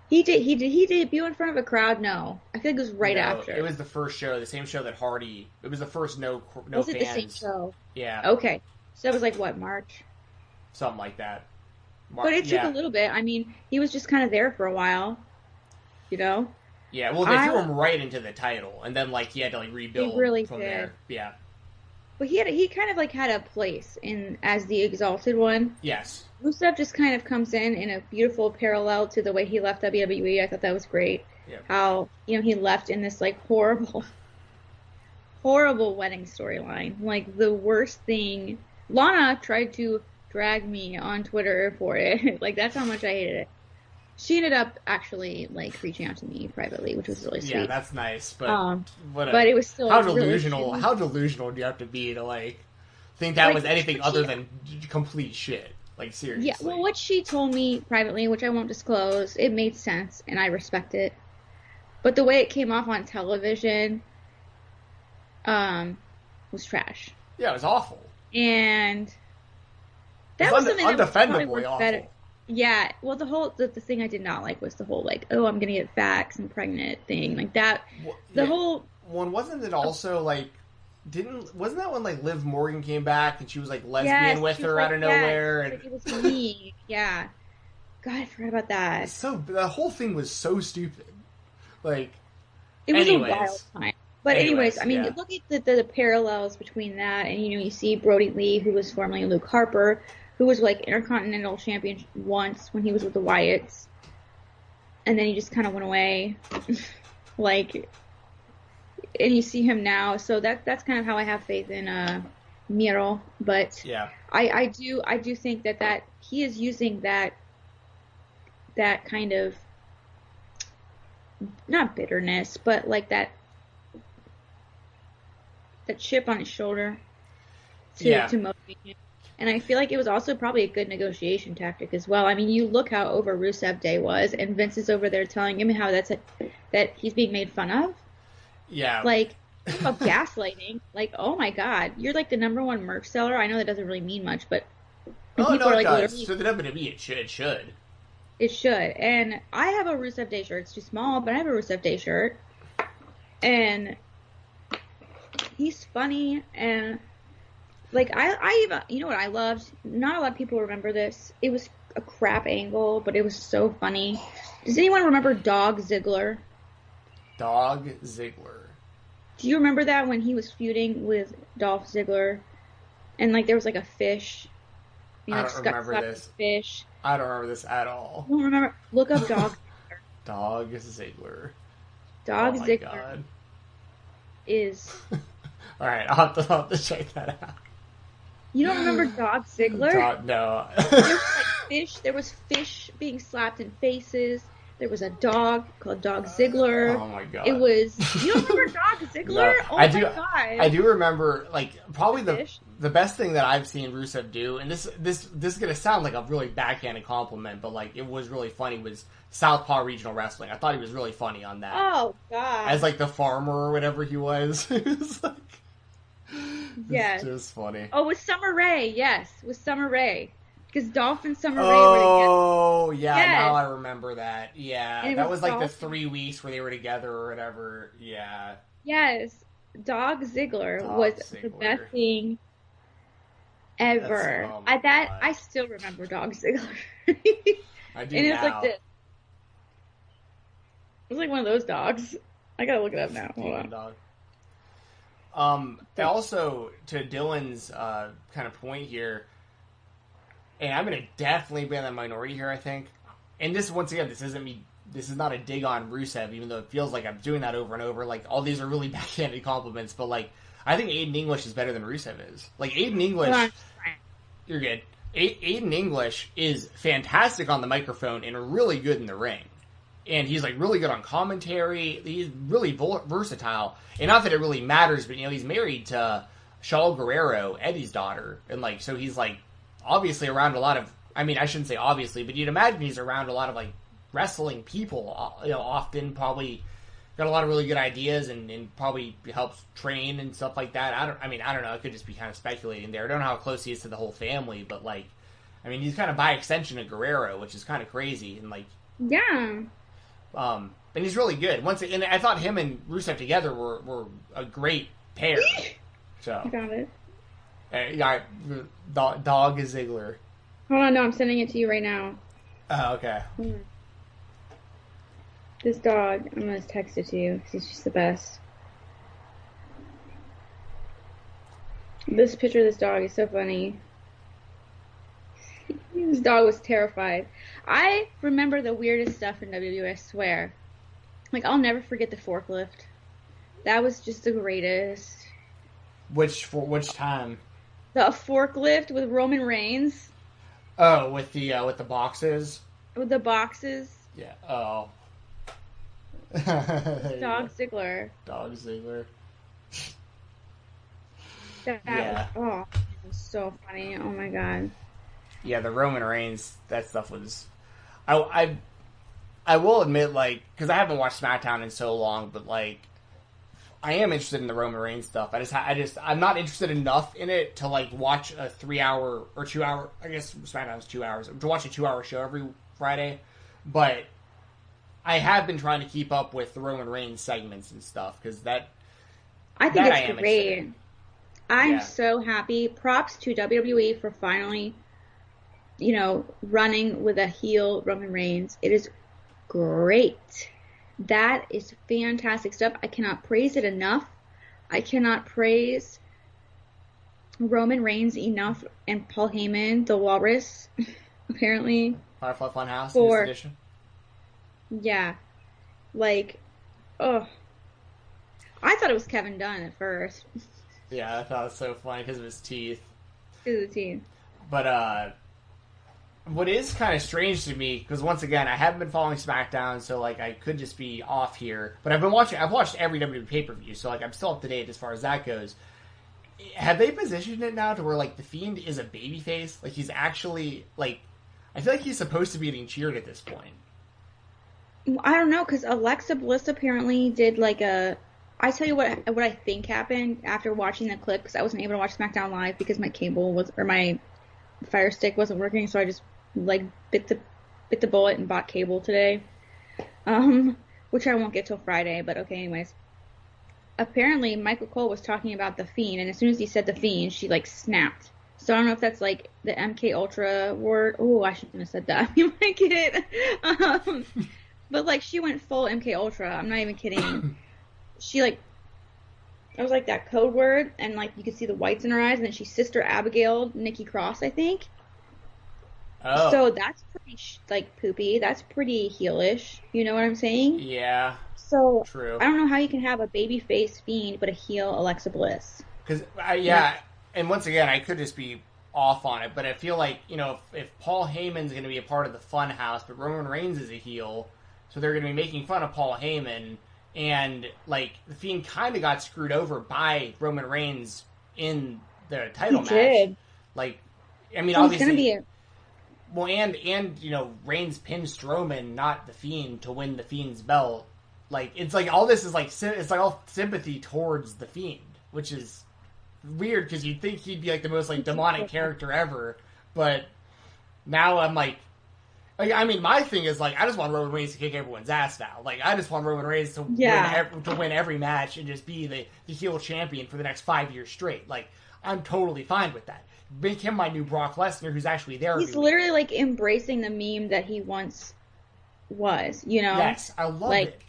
He did. He did. He debut in front of a crowd. No, I feel like it was right No, after. It was the first show, the same show that Hardy. It was the first no no Was it the same show? Yeah, Okay, so that was like what March. something like that. Mar- But it took yeah. a little bit. I mean, he was just kind of there for a while. You know. Yeah, well, they I- threw him right into the title, and then like he had to like rebuild really from did. there. Yeah. But he had he kind of like had a place in as the exalted one. Yes. Rusev just kind of comes in in a beautiful parallel to the way he left WWE. I thought that was great. Yeah. How you know he left in this like horrible, horrible wedding storyline. Like the worst thing. Lana tried to drag me on Twitter for it. like that's how much I hated it. She ended up actually like reaching out to me privately, which was really sweet. Yeah, that's nice, but um, what a, but it was still how delusional? shitty. how delusional do you have to be to like think that Like, was anything she- other than complete shit? Like seriously. Yeah, well, what she told me privately, which I won't disclose, it made sense and I respect it. But the way it came off on television, um, was trash. Yeah, it was awful. And that It's was unde- something that undefendably worked awful. better. Yeah, well, the whole the, the thing I did not like was the whole like, oh, I'm gonna get facts and pregnant thing, like that. Well, The yeah. whole one wasn't it also like didn't wasn't that when like Liv Morgan came back and she was like lesbian yes, with her was out of yes, nowhere and it was me. yeah, God, I forgot about that. it's so the whole thing was so stupid. Like It was Anyways. a wild time. But anyways, Anyways, I mean, yeah. look at the, the, the parallels between that and you know you see Brodie Lee, who was formerly Luke Harper, who was like Intercontinental Champion once when he was with the Wyatts, and then he just kind of went away, like, and you see him now. So that that's kind of how I have faith in uh Miro, but yeah. I, I do I do think that that he is using that that kind of not bitterness, but like that that chip on his shoulder to Yeah. to motivate him. And I feel like it was also probably a good negotiation tactic as well. I mean, you look how over Rusev Day was, and Vince is over there telling him how that's a, that he's being made fun of. Yeah. Like, about gaslighting. Like, oh my god, you're like the number one merch seller. I know that doesn't really mean much, but oh no, are it like does. To the WWE it should it should. it should. And I have a Rusev Day shirt. It's too small, but I have a Rusev Day shirt. And he's funny and like I I even you know what I loved? Not a lot of people remember this. It was a crap angle, but it was so funny. Does anyone remember Dog Ziggler? Dog Ziggler. Do you remember that when he was feuding with Dolph Ziggler, and like there was like a fish? You I don't remember this. Fish. I don't remember this at all. Don't remember. Look up Dog. Dog Ziggler. Dog oh Ziggler god. is. All right, I'll have, to, I'll have to check that out. You don't remember Dog Ziggler? Dog, no. There was like fish. There was fish being slapped in faces. There was a dog called Dog Ziggler. oh my god. It was. You don't remember Dog Ziggler? No, oh I my do- god! I do remember, like, probably the Fish. the best thing that I've seen Rusev do, and this this this is gonna sound like a really backhanded compliment, but like it was really funny. Was Southpaw Regional Wrestling? I thought he was really funny on that, Oh god! as like the farmer or whatever he was. it was like, Yes. it's just funny. oh, with Summer Rae. Yes, with Summer Rae. Because Dolph and Summer Rae were together. Oh yeah, Yes. now I remember that. Yeah, that was was like the three weeks where they were together or whatever. Yeah, Yes, Dog Ziggler Dog was the best thing ever. Oh I that God. I still remember Dog Ziggler. I do and it's like this. It was like one of those dogs. I gotta look it up now. Hold Demon on. dog. Um, also to Dylan's uh, kind of point here, and I'm gonna definitely be in the minority here. I think, and this once again, this isn't me. This is not a dig on Rusev, even though it feels like I'm doing that over and over. Like all these are really backhanded compliments, but like I think Aiden English is better than Rusev is. Like Aiden English, you're good. A- Aiden English is fantastic on the microphone and really good in the ring. And he's like really good on commentary. He's really versatile. And not that it really matters, but you know, he's married to Shaul Guerrero, Eddie's daughter. And like, so he's like obviously around a lot of, I mean, I shouldn't say obviously, but you'd imagine he's around a lot of like wrestling people, uh, you know, often probably got a lot of really good ideas and, and probably helps train and stuff like that. I don't, I mean, I don't know. I could just be kind of speculating there. I don't know how close he is to the whole family, but like, I mean, he's kind of by extension of Guerrero, which is kind of crazy and like Yeah. Um, and he's really good. Once and I thought him and Rusev together were, were a great pair. So I found it. uh, yeah, dog, dog is Ziggler. Hold on, no, I'm sending it to you right now. Oh, okay. This dog, I'm gonna text it to you 'cause he's just the best. This picture of this dog is so funny. this dog was terrified. I remember the weirdest stuff in WWE, I swear. Like, I'll never forget the forklift. That was just the greatest. Which for which time? The forklift with Roman Reigns, Oh, with the uh, with the boxes. with the boxes. Yeah. Oh. Dog. Ziggler. Dog Ziggler. That Yeah. was, oh, was so funny. Oh my god. Yeah, the Roman Reigns. That stuff was. I I I will admit, like, because I haven't watched SmackDown in so long, but like, I am interested in the Roman Reigns stuff. I just, I just, I'm not interested enough in it to like watch a three hour or two hour. I guess SmackDown's two hours to watch a two hour show every Friday, but I have been trying to keep up with the Roman Reigns segments and stuff because that I think That I it's am great. I'm Yeah. so happy. Props to WWE for finally, you know, running with a heel Roman Reigns. It is great. That is fantastic stuff. I cannot praise it enough. I cannot praise Roman Reigns enough and Paul Heyman, the Walrus, apparently. Firefly Funhouse For- this edition. Yeah. Like, oh. I thought it was Kevin Dunn at first. Yeah, I thought it was so funny because of his teeth. To the team. But uh, what is kind of strange to me because once again, I haven't been following SmackDown, so like I could just be off here. But I've been watching. I've watched every WWE pay per view, so like I'm still up to date as far as that goes. Have they positioned it now to where like the Fiend is a babyface? Like he's actually like, I feel like he's supposed to be getting cheered at this point. I don't know because Alexa Bliss apparently did like a. I tell you what, what I think happened after watching the clip because I wasn't able to watch SmackDown live because my cable was or my Fire Stick wasn't working, so I just like bit the bit the bullet and bought cable today. Um, which I won't get till Friday, but okay, anyways. Apparently, Michael Cole was talking about the Fiend, and as soon as he said the Fiend, she like snapped. So I don't know if that's like the MK Ultra word. Oh, I shouldn't have said that. You might get it. Um, but like she went full MK Ultra. I'm not even kidding. she like I was like that code word, and like you could see the whites in her eyes, and then she sister Abigail Nikki Cross, I think. Oh, So that's pretty sh- like poopy. That's pretty heelish. You know what I'm saying? yeah, So true. I don't know how you can have a baby face fiend but a heel Alexa Bliss. Because yeah, and once again, I could just be off on it, but I feel like you know if, if Paul Heyman's going to be a part of the Fun House, but Roman Reigns is a heel, so they're going to be making fun of Paul Heyman, and like the Fiend kind of got screwed over by Roman Reigns in the title match. did. Like, I mean, So obviously, gonna be a well, and and you know, Reigns pinned Strowman, not the Fiend, to win the Fiend's belt. Like it's like all this is like it's like all sympathy towards the Fiend, which is weird because you'd think he'd be like the most like demonic character ever, but now I'm like. Like, I mean, my thing is like I just want Roman Reigns to kick everyone's ass now. Like I just want Roman Reigns to Yeah. win to win every match and just be the, the heel champion for the next five years straight. Like I'm totally fine with that. Make him my new Brock Lesnar, who's actually there. he's literally like embracing the meme that he once was. You know? Yes, I love Like- it.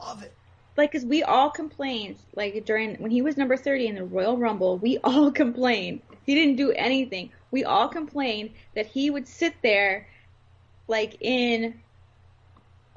I love it. like because we all complained like during when he was number 30 in the royal rumble we all complained he didn't do anything we all complained that he would sit there like in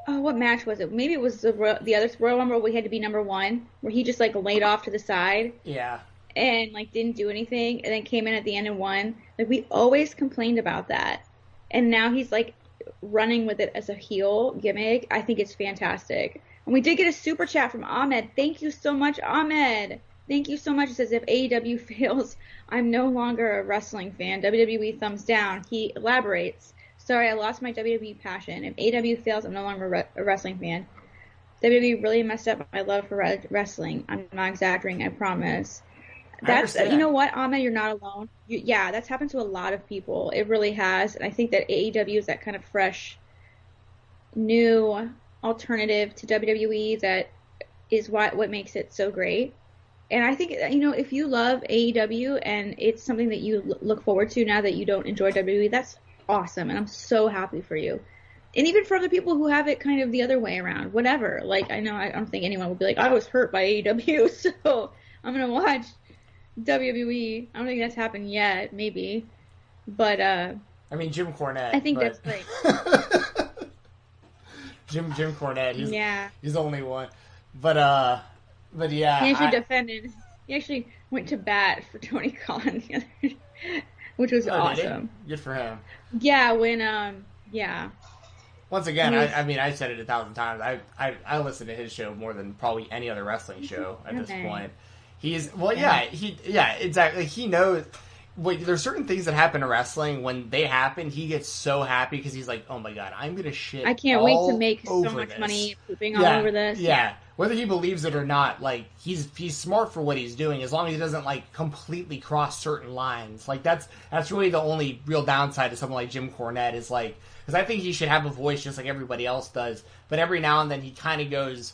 oh what match was it maybe it was the, the other royal rumble where he had to be number one where he just like laid off to the side Yeah, and like didn't do anything and then came in at the end and won. Like we always complained about that. And now he's like running with it as a heel gimmick. I think it's fantastic. And we did get a super chat from ahmed. Thank you so much ahmed. Thank you so much. It says if aew fails i'm no longer a wrestling fan. Wwe thumbs down. He elaborates sorry i lost my wwe passion. If aew fails i'm no longer a re- a wrestling fan. WWE really messed up my love for re- wrestling. I'm not exaggerating, I promise that's you know what, Ahmed, you're not alone. You, yeah, that's happened to a lot of people. It really has, and I think that AEW is that kind of fresh, new alternative to WWE that is what what makes it so great. And I think you know if you love AEW and it's something that you look forward to now that you don't enjoy WWE, that's awesome, and I'm so happy for you. And even for other people who have it kind of the other way around, whatever. Like I know I don't think anyone would be like I was hurt by AEW, so I'm gonna watch WWE. I don't think that's happened yet, maybe, but uh. I mean Jim Cornette. I think but... that's great. Jim Jim Cornette. He's, yeah. He's the only one. But uh, but yeah. He actually I, defended. He actually went to bat for Tony Khan the other, which was oh, awesome. Good for him. Yeah, when um, yeah. Once again, was, I, I, mean, I said it a thousand times. I, I I listen to his show more than probably any other wrestling show at okay. this point. He's well, yeah, he yeah, exactly. He knows wait, there's certain things that happen in wrestling. When they happen, he gets so happy because he's like, "Oh my god, I'm gonna shit." I can't wait to make so much this. money pooping yeah, all over this. Yeah. whether he believes it or not, like he's he's smart for what he's doing. As long as he doesn't like completely cross certain lines, like that's that's really the only real downside to someone like Jim Cornette is like because I think he should have a voice just like everybody else does, but every now and then he kind of goes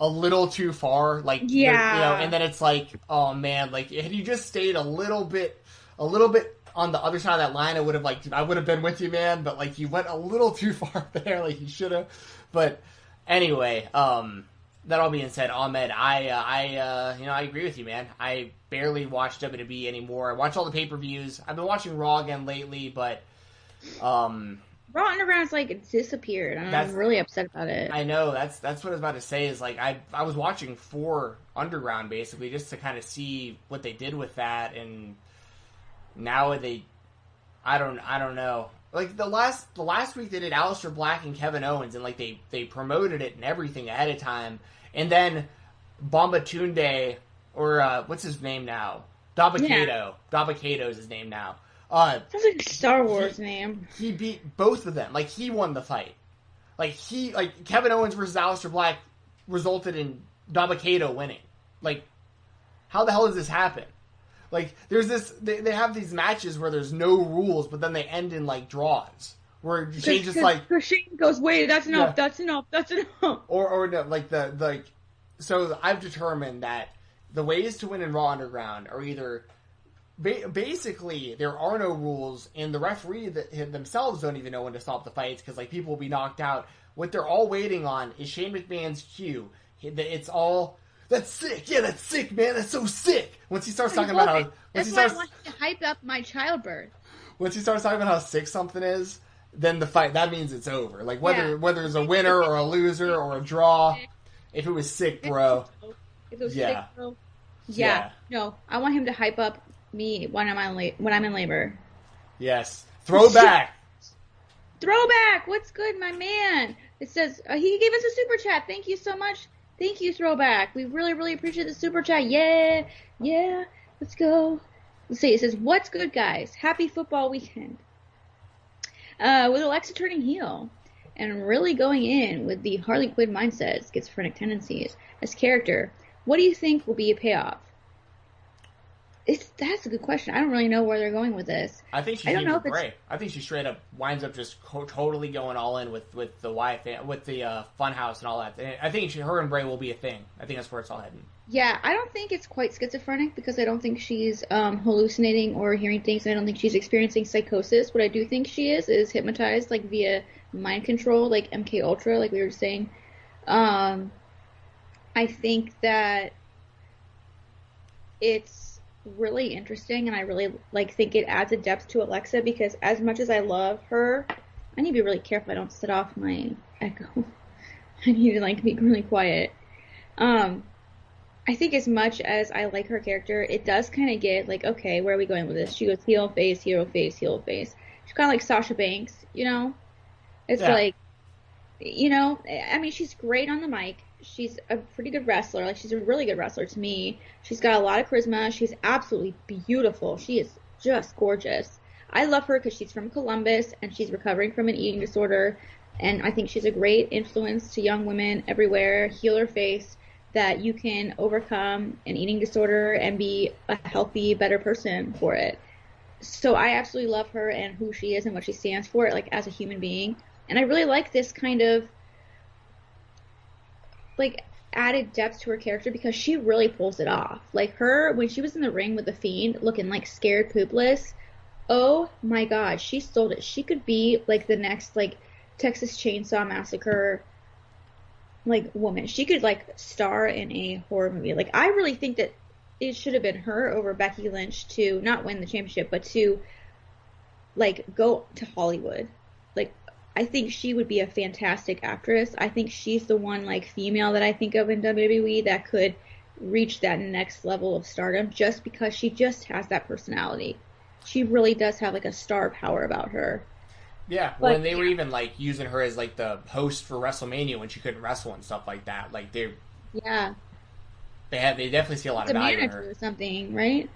a little too far, like yeah, you know, and then it's like, oh man, like had you just stayed a little bit a little bit on the other side of that line, I would have like I would have been with you, man. But like you went a little too far there, like you should have. But anyway, um, that all being said, Ahmed, I uh, I uh, you know I agree with you, man. I barely watch WWE anymore. I watch all the pay per views. I've been watching Raw again lately, but um. Raw Underground's like it disappeared. I'm really upset about it. I know that's that's what I was about to say. Is like I I was watching for Underground basically just to kind of see what they did with that and now they, I don't, I don't know. Like the last, the last week they did Aleister Black and Kevin Owens, and like they they promoted it and everything ahead of time, and then Babatunde or uh, what's his name now? Dabba-Kato. Yeah. Dabba-Kato is his name now. Uh, Sounds like a Star Wars he, name. He beat both of them. Like he won the fight. Like he like Kevin Owens versus Aleister Black resulted in Dabba-Kato winning. Like how the hell does this happen? Like there's this they, they have these matches where there's no rules, but then they end in like draws. Where Shane just like Shane goes, wait, that's enough, yeah. that's enough, that's enough. Or or no, like the like so I've determined that the ways to win in Raw Underground are either ba- basically there are no rules, and the referee that, themselves don't even know when to stop the fights because like people will be knocked out. What they're all waiting on is Shane McMahon's cue. It's all that's sick. Yeah, that's sick, man. That's so sick. Once he starts talking about how, once that's he starts, why I want to hype up my childbirth. Once he starts talking about how sick something is, then the fight that means it's over. Like whether yeah. whether it's a winner or a loser or a draw. If it was sick, bro. If it was yeah. sick, bro. Yeah. yeah. No, I want him to hype up me when I'm on la- when I'm in labor. Yes. Throwback. Throwback. What's good, my man? It says uh, he gave us a super chat. Thank you so much. Thank you, Throwback. We really, really appreciate the super chat. Yeah, yeah. Let's go. Let's see. It says, "What's good, guys? Happy football weekend." Uh, with Alexa turning heel and really going in with the Harley Quinn mindset, schizophrenic tendencies as character, what do you think will be a payoff? It's that's a good question. I don't really know where they're going with this. I think she's I don't know if. I think she straight up winds up just co- totally going all in with with the fam- with the uh, Funhouse and all that. And I think she, her and Bray will be a thing. I think that's where it's all heading. Yeah, I don't think it's quite schizophrenic because I don't think she's um, hallucinating or hearing things. I don't think she's experiencing psychosis. What I do think she is is hypnotized, like via mind control, like MK Ultra, like we were saying. Um, I think that it's really interesting and I really like think it adds a depth to Alexa because as much as I love her, I need to be really careful I don't set off my echo. I need to like be really quiet. Um I think as much as I like her character, it does kind of get like, okay, where are we going with this? She goes heel face, hero face, heel face. She's kind of like Sasha Banks, you know? It's yeah. like, you know, I mean, she's great on the mic she's a pretty good wrestler. Like she's a really good wrestler to me. She's got a lot of charisma. She's absolutely beautiful. She is just gorgeous. I love her because she's from Columbus and she's recovering from an eating disorder. And I think she's a great influence to young women everywhere. healer face. that you can overcome an eating disorder and be a healthy, better person for it. So I absolutely love her and who she is and what she stands for, like as a human being. And I really like this kind of like added depth to her character because she really pulls it off. Like her when she was in the ring with the fiend looking like scared poopless, oh my god, she sold it. She could be like the next like Texas Chainsaw Massacre like woman. She could like star in a horror movie. Like I really think that it should have been her over Becky Lynch to not win the championship, but to like go to Hollywood. I think she would be a fantastic actress. I think she's the one like female that I think of in WWE that could reach that next level of stardom just because she just has that personality. She really does have like a star power about her. Yeah, when they were even like using her as like the host for WrestleMania when she couldn't wrestle and stuff like that, like they Yeah. they had they definitely see a lot It's of a value in her. or something, right?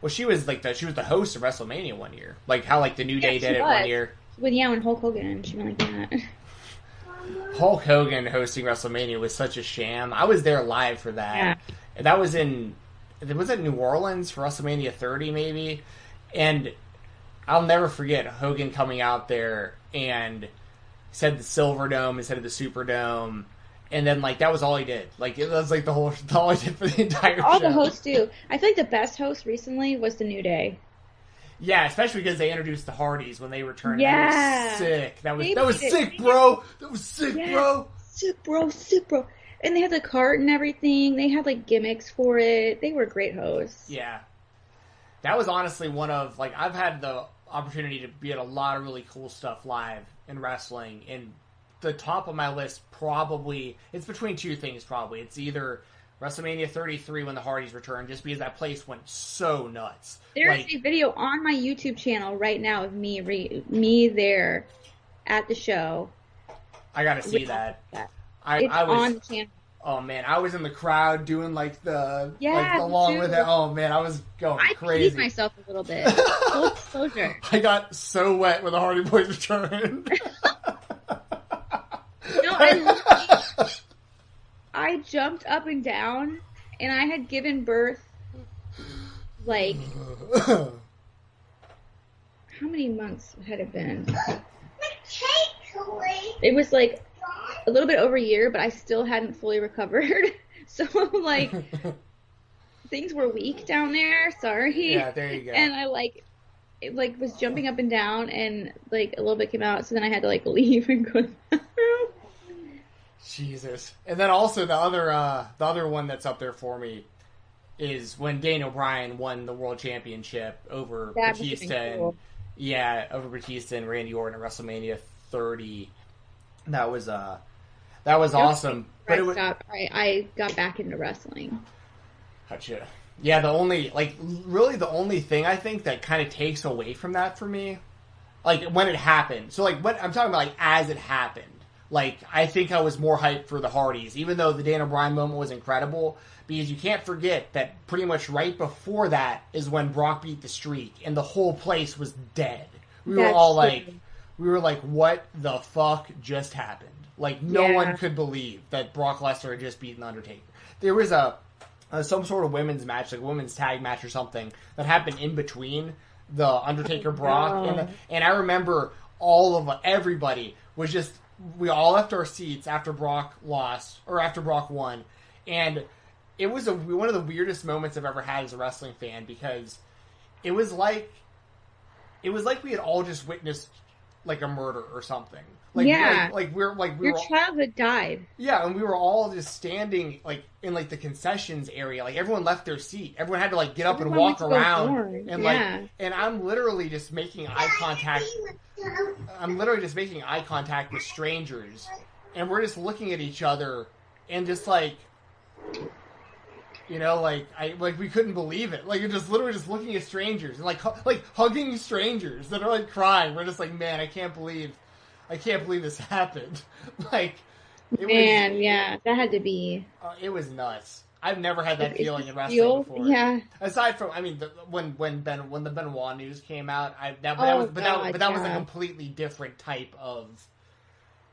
Well, she was like the she was the host of WrestleMania one year, like how like the New Yeah, Day did it was. one year. When yeah, when Hulk Hogan, she went like that. Hulk Hogan hosting WrestleMania was such a sham. I was there live for that. Yeah. That was in was it New Orleans for WrestleMania 30 maybe, and I'll never forget Hogan coming out there and said the Silver Dome instead of the Superdome. And then, like, that was all he did. Like, it was like the whole, all he did for the entire All show. the hosts do. I feel like the best host recently was the New Day. Yeah, especially because they introduced the Hardys when they returned. Yeah. That was sick. That was They that was made it- sick, bro. That was sick, Yeah. bro. Sick bro, sick bro. And they had the cart and everything. They had like gimmicks for it. They were great hosts. Yeah. That was honestly one of like I've had the opportunity to be at a lot of really cool stuff live in wrestling and the top of my list probably it's between two things probably. It's either WrestleMania 33 when the Hardys returned just because that place went so nuts. There's like a video on my YouTube channel right now of me re- me there at the show. I got to see that. that. I It's I was on the channel. oh man, I was in the crowd doing like the Yeah, like along with it. Oh man, I was going I crazy. myself a little bit. Full disclosure. I got so wet when the Hardy Boys returned. No, I I jumped up and down, and I had given birth like how many months had it been? It was like a little bit over a year, but I still hadn't fully recovered. So like things were weak down there. Sorry. yeah, there you go. And I like it like was jumping up and down, and like a little bit came out. So then I had to like leave and go. To the bathroom. Jesus. And then also the other uh the other one that's up there for me is when Daniel Bryan won the world championship over That Batista and cool. yeah, over Batista and Randy Orton at WrestleMania 30. That was uh that was awesome. But Right, it was stop. I, I got back into wrestling. Gotcha. Yeah, the only like really the only thing I think that kind of takes away from that for me, like when it happened. So like what I'm talking about, like as it happened. Like I think I was more hyped for the Hardys, even though the Daniel Bryan moment was incredible. Because you can't forget that pretty much right before that is when Brock beat the streak, and the whole place was dead. We were That's all true. like, we were like, what the fuck just happened? Like no Yeah. one could believe that Brock Lesnar had just beaten Undertaker. There was a uh, some sort of women's match, like a women's tag match or something, that happened in between the Undertaker Brock Oh. and and I remember all of everybody was just we all left our seats after Brock lost or after Brock won, and it was a one of the weirdest moments I've ever had as a wrestling fan because it was like it was like we had all just witnessed like a murder or something. Like, Yeah. like, like we're like we Your were died. yeah, and we were all just standing like in like the concessions area. Like everyone left their seat. Everyone had to like get up and walk went to go around. And yeah. like and I'm literally just making eye contact I'm literally just making eye contact with strangers. And we're just looking at each other and just like you know, like I like we couldn't believe it. Like you're just literally just looking at strangers and like hu- like hugging strangers that are like crying. We're just like, man, I can't believe, I can't believe this happened. like, it Man, was, yeah, that had to be. uh, it was nuts. I've never had that feeling in wrestling feel- before. Yeah, Aside from, I mean, the, when when Ben when the Benoit news came out, I that, but that Oh, was but that, but that was a completely different type of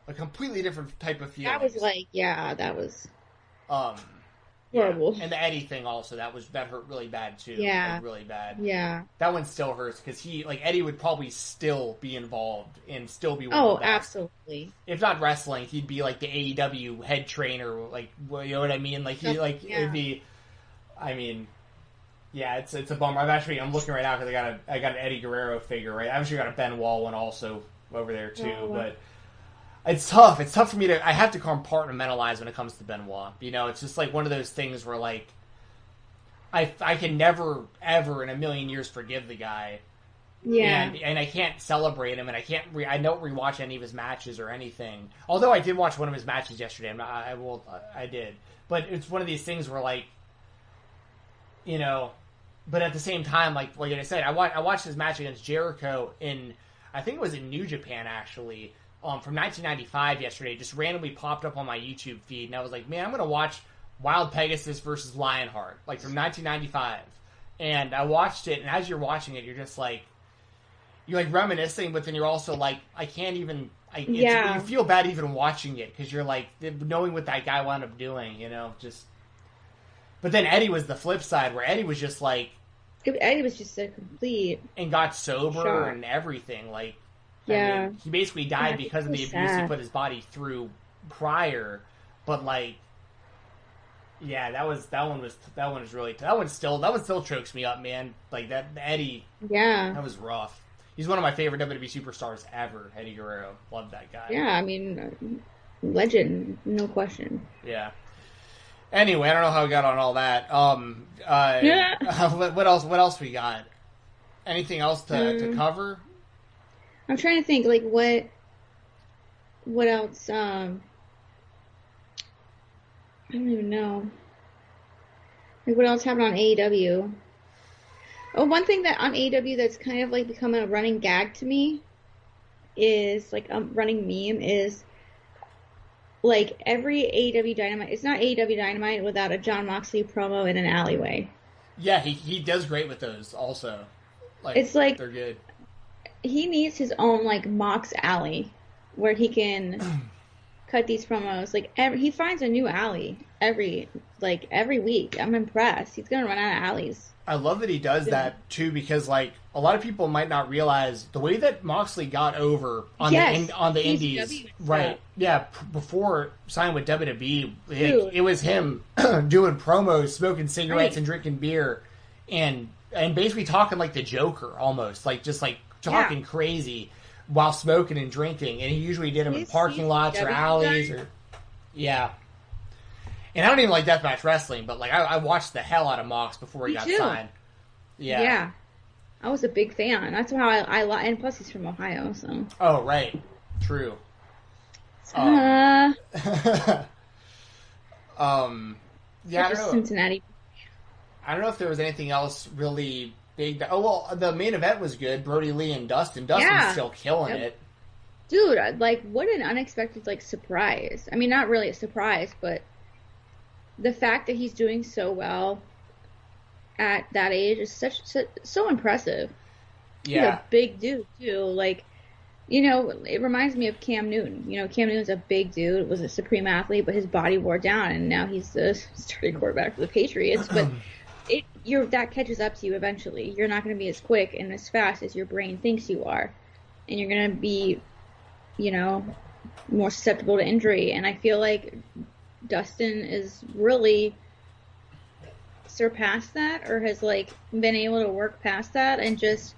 a completely different type of feeling. that was like, yeah, that was. Um, yeah. And the Eddie thing also that was that hurt really bad too. Yeah. Like, really bad. Yeah. That one still hurts because he like Eddie would probably still be involved and still be one Oh, of the absolutely. If not wrestling, he'd be like the AEW head trainer. Like you know what I mean? Like he like Yeah. it'd be. I mean, yeah, it's it's a bummer. I'm actually I'm looking right now because I got a I got an Eddie Guerrero figure right. I've actually got a Benoit one also over there too, Oh, wow. but. It's tough. It's tough for me to. I have to compartmentalize when it comes to Benoit. You know, it's just like one of those things where like, I I can never ever in a million years forgive the guy, Yeah. and and I can't celebrate him, and I can't. Re, I don't rewatch any of his matches or anything. Although I did watch one of his matches yesterday. Not, I will. I did, but it's one of these things where like, you know, but at the same time, like like I said, I watched I watched his match against Jericho in I think it was in New Japan actually. Um, from 1995 yesterday, just randomly popped up on my YouTube feed, and I was like, "Man, I'm gonna watch Wild Pegasus versus Lionheart, like from 1995." And I watched it, and as you're watching it, you're just like, you're like reminiscing, but then you're also like, I can't even. I, it's, Yeah. You feel bad even watching it because you're like knowing what that guy wound up doing, you know, just. But then Eddie was the flip side, where Eddie was just like Eddie was just a complete. and got sober Shock. and everything. Like, I Yeah. mean, he basically died Yeah, because of the abuse he put his body through prior. But like, yeah, that was that one was that one was really that one still that one still chokes me up, man. Like that Eddie, Yeah. that was rough. He's one of my favorite WWE superstars ever. Eddie Guerrero, love that guy. Yeah. I mean, legend, no question. Yeah. Anyway, I don't know how we got on all that. Um, uh, Yeah. what, what else? What else we got? Anything else to, to Um, cover? I'm trying to think, like, what. What else? Um. I don't even know. Like, what else happened on AEW? Oh, one thing that on AEW that's kind of like become a running gag to me is like a running meme is like every AEW Dynamite. It's not AEW Dynamite without a Jon Moxley promo in an alleyway. Yeah, he he does great with those. Also, like It's like- they're good. He needs his own like Mox alley where he can cut these promos. Like every, he finds a new alley every like every week. I'm impressed. He's gonna run out of alleys. I love that he does that too because like a lot of people might not realize the way that Moxley got over on Yes, the in, on the ECW indies, and right? stuff. Yeah, p- before signing with WWE, like, Dude. it was him doing promos, smoking cigarettes, Right. and drinking beer, and and basically talking like the Joker almost, like just like talking crazy while smoking and drinking. And he usually did them in parking lots or alleys or yeah. And I don't even like deathmatch wrestling, but like I, I watched the hell out of Mox before he Me got too. signed. Yeah. Yeah. I was a big fan. That's how I, I and plus he's from Ohio, so. Oh, right. True. Uh, um. Yeah, I don't know. Cincinnati. I don't know if there was anything else really big. Oh well, the main event was good. Brodie Lee and Dustin. Dustin's Yeah. still killing Yep. it. Dude, like what an unexpected like surprise. I mean, not really a surprise, but the fact that he's doing so well at that age is such so, so impressive. He's Yeah. a big dude too. Like, you know, it reminds me of Cam Newton. You know, Cam Newton's a big dude, was a supreme athlete, but his body wore down, and now he's the starting quarterback for the Patriots. But it, you're that catches up to you eventually. You're not going to be as quick and as fast as your brain thinks you are, and you're going to be, you know, more susceptible to injury. And I feel like Dustin is really surpassed that, or has like been able to work past that, and just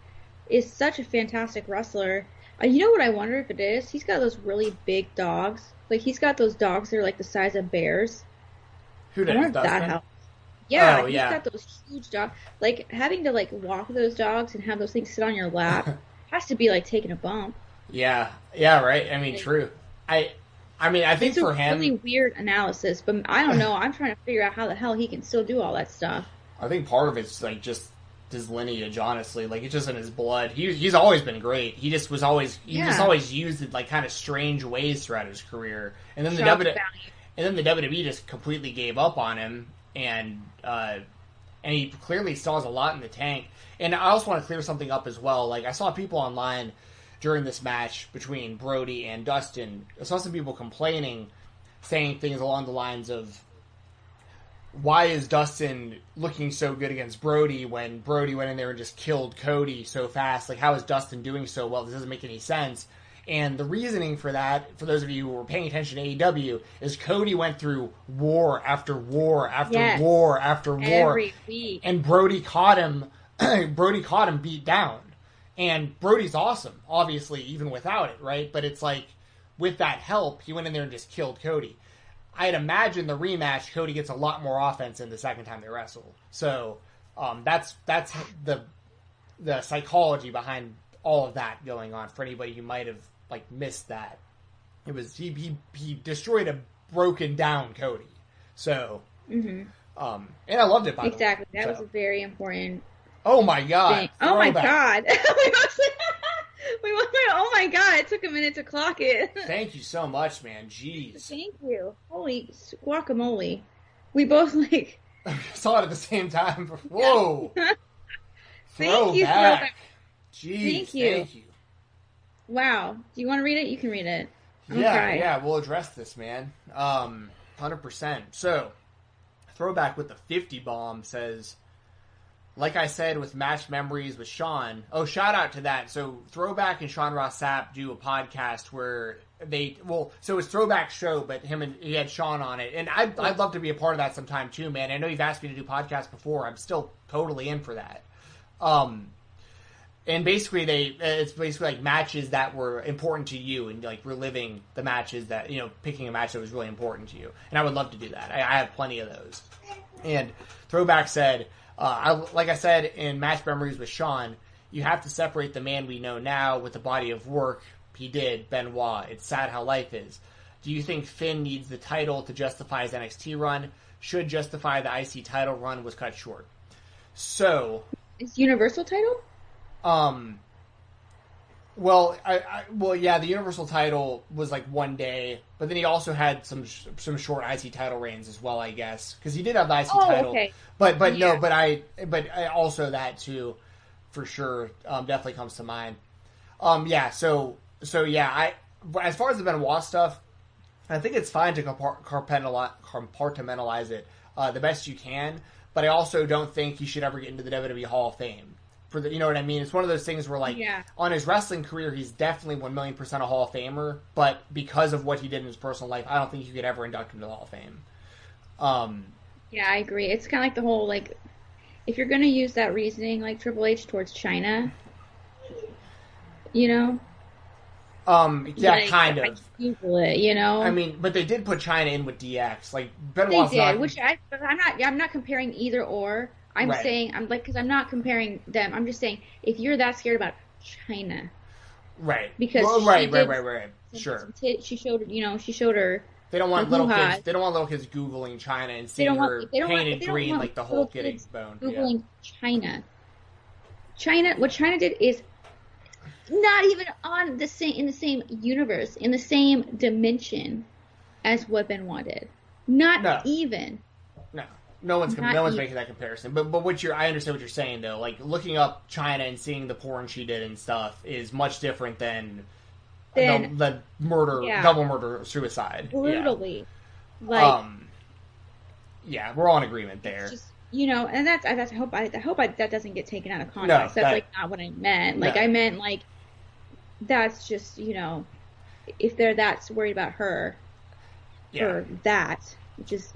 is such a fantastic wrestler. Uh, you know what I wonder if it is? He's got those really big dogs. Like he's got those dogs that are like the size of bears. Who does that? Yeah, Oh, he's yeah. got those huge dogs. Like having to like walk those dogs and have those things sit on your lap has to be like taking a bump. Yeah. Yeah. Right. I mean, true. I. I mean, I think It's for a him, really weird analysis, but I don't know. I'm trying to figure out how the hell he can still do all that stuff. I think part of it's like just his lineage, honestly. Like it's just in his blood. He, he's always been great. He just was always he just always used it like kind of strange ways throughout his career. And then the Shock W value. and then the WWE just completely gave up on him, and uh, and he clearly still has a lot in the tank. And I also want to clear something up as well. Like I saw people online during this match between Brodie and Dustin. I saw some people complaining, saying things along the lines of, why is Dustin looking so good against Brodie when Brodie went in there and just killed Cody so fast? Like, how is Dustin doing so well? This doesn't make any sense. And the reasoning for that, for those of you who were paying attention to AEW, is Cody went through war after war after Yes. war after war, Every week. and Brodie caught him. Brodie caught him beat down, and Brodie's awesome, obviously, even without it, right? But it's like with that help, he went in there and just killed Cody. I'd imagine the rematch, Cody gets a lot more offense in the second time they wrestle. So um, that's that's the the psychology behind all of that going on for anybody who might have like missed that. It was he he, he destroyed a broken down Cody. So hmm um, and I loved it by Exactly. the way. That So- was a very important Oh my god! Oh my god. we was we went, oh my god, it took a minute to clock it. Thank you so much, man. Jeez, Thank you. Holy guacamole. We both like saw it at the same time. Whoa! Thank you, Throwback. Jeez, Thank you. Thank you. wow. Do you want to read it? You can read it. I'm yeah, yeah, we'll address this, man. Um, hundred percent. So, throwback with the fifty bomb says, like I said with match memories with Sean. Oh, shout out to that. So, throwback and Sean Ross Sapp do a podcast where they well, so it's throwback show, but him and he had Sean on it, and I'd, I'd love to be a part of that sometime too, man. I know you've asked me to do podcasts before. I'm still totally in for that. Um, and basically they it's basically like matches that were important to you and like reliving the matches that you know picking a match that was really important to you. And i would love to do that. I, I have plenty of those. And throwback said uh, I, like i said in match memories with sean you have to separate the man we know now with the body of work he did benoit. It's sad how life is. Do you think finn needs the title to justify his nxt run? Should justify the ic title run was cut short. So Is Universal title? Um. Well, I, I well yeah, the Universal title was like one day, but then he also had some sh- some short IC title reigns as well, I guess, because he did have the IC Oh, title. okay. But but no, but I but I also that too, for sure, um, definitely comes to mind. Um, yeah, so so yeah, I as far as the Benoit stuff, I think it's fine to compart- compartmentalize, compartmentalize it uh, the best you can, but I also don't think he should ever get into the WWE Hall of Fame. For the, you know what I mean? It's one of those things where, like, Yeah. on his wrestling career, he's definitely one million percent a Hall of Famer. But because of what he did in his personal life, I don't think you could ever induct him to the Hall of Fame. Um, Yeah, I agree. It's kind of like the whole like, if you're gonna use that reasoning like Triple H towards Chyna, you know, um, yeah, like, kind of. Google it, you know. I mean, but they did put Chyna in with DX. Like they did, not. which I, I'm not. I'm not comparing either or. I'm Right. saying I'm like because I'm not comparing them. I'm just saying if you're that scared about Chyna, right. because Well, she right, right, right, right. Sure. tit- she showed you know she showed her. They don't want little hoo-ha. kids. They don't want little kids googling Chyna and seeing her want. Painted green like the whole getting kids boned. Yeah. googling Chyna. Chyna. What Chyna did is not even on the same in the same universe in the same dimension as what Benoit did. Not No. even. No, no one's Not no one's making that comparison. But but what you're, I understand what you're saying though. Like looking up Chyna and seeing the porn she did and stuff is much different than Then- the, the murder, Yeah. double murder, suicide. Yeah. Brutally. Like um, yeah, we're all in agreement there. just you know, and that's I, that's I hope I, I hope I, that doesn't get taken out of context. that- that's like not what I meant. Like No. I meant like that's just you know, if they're that worried about her yeah, or that, which is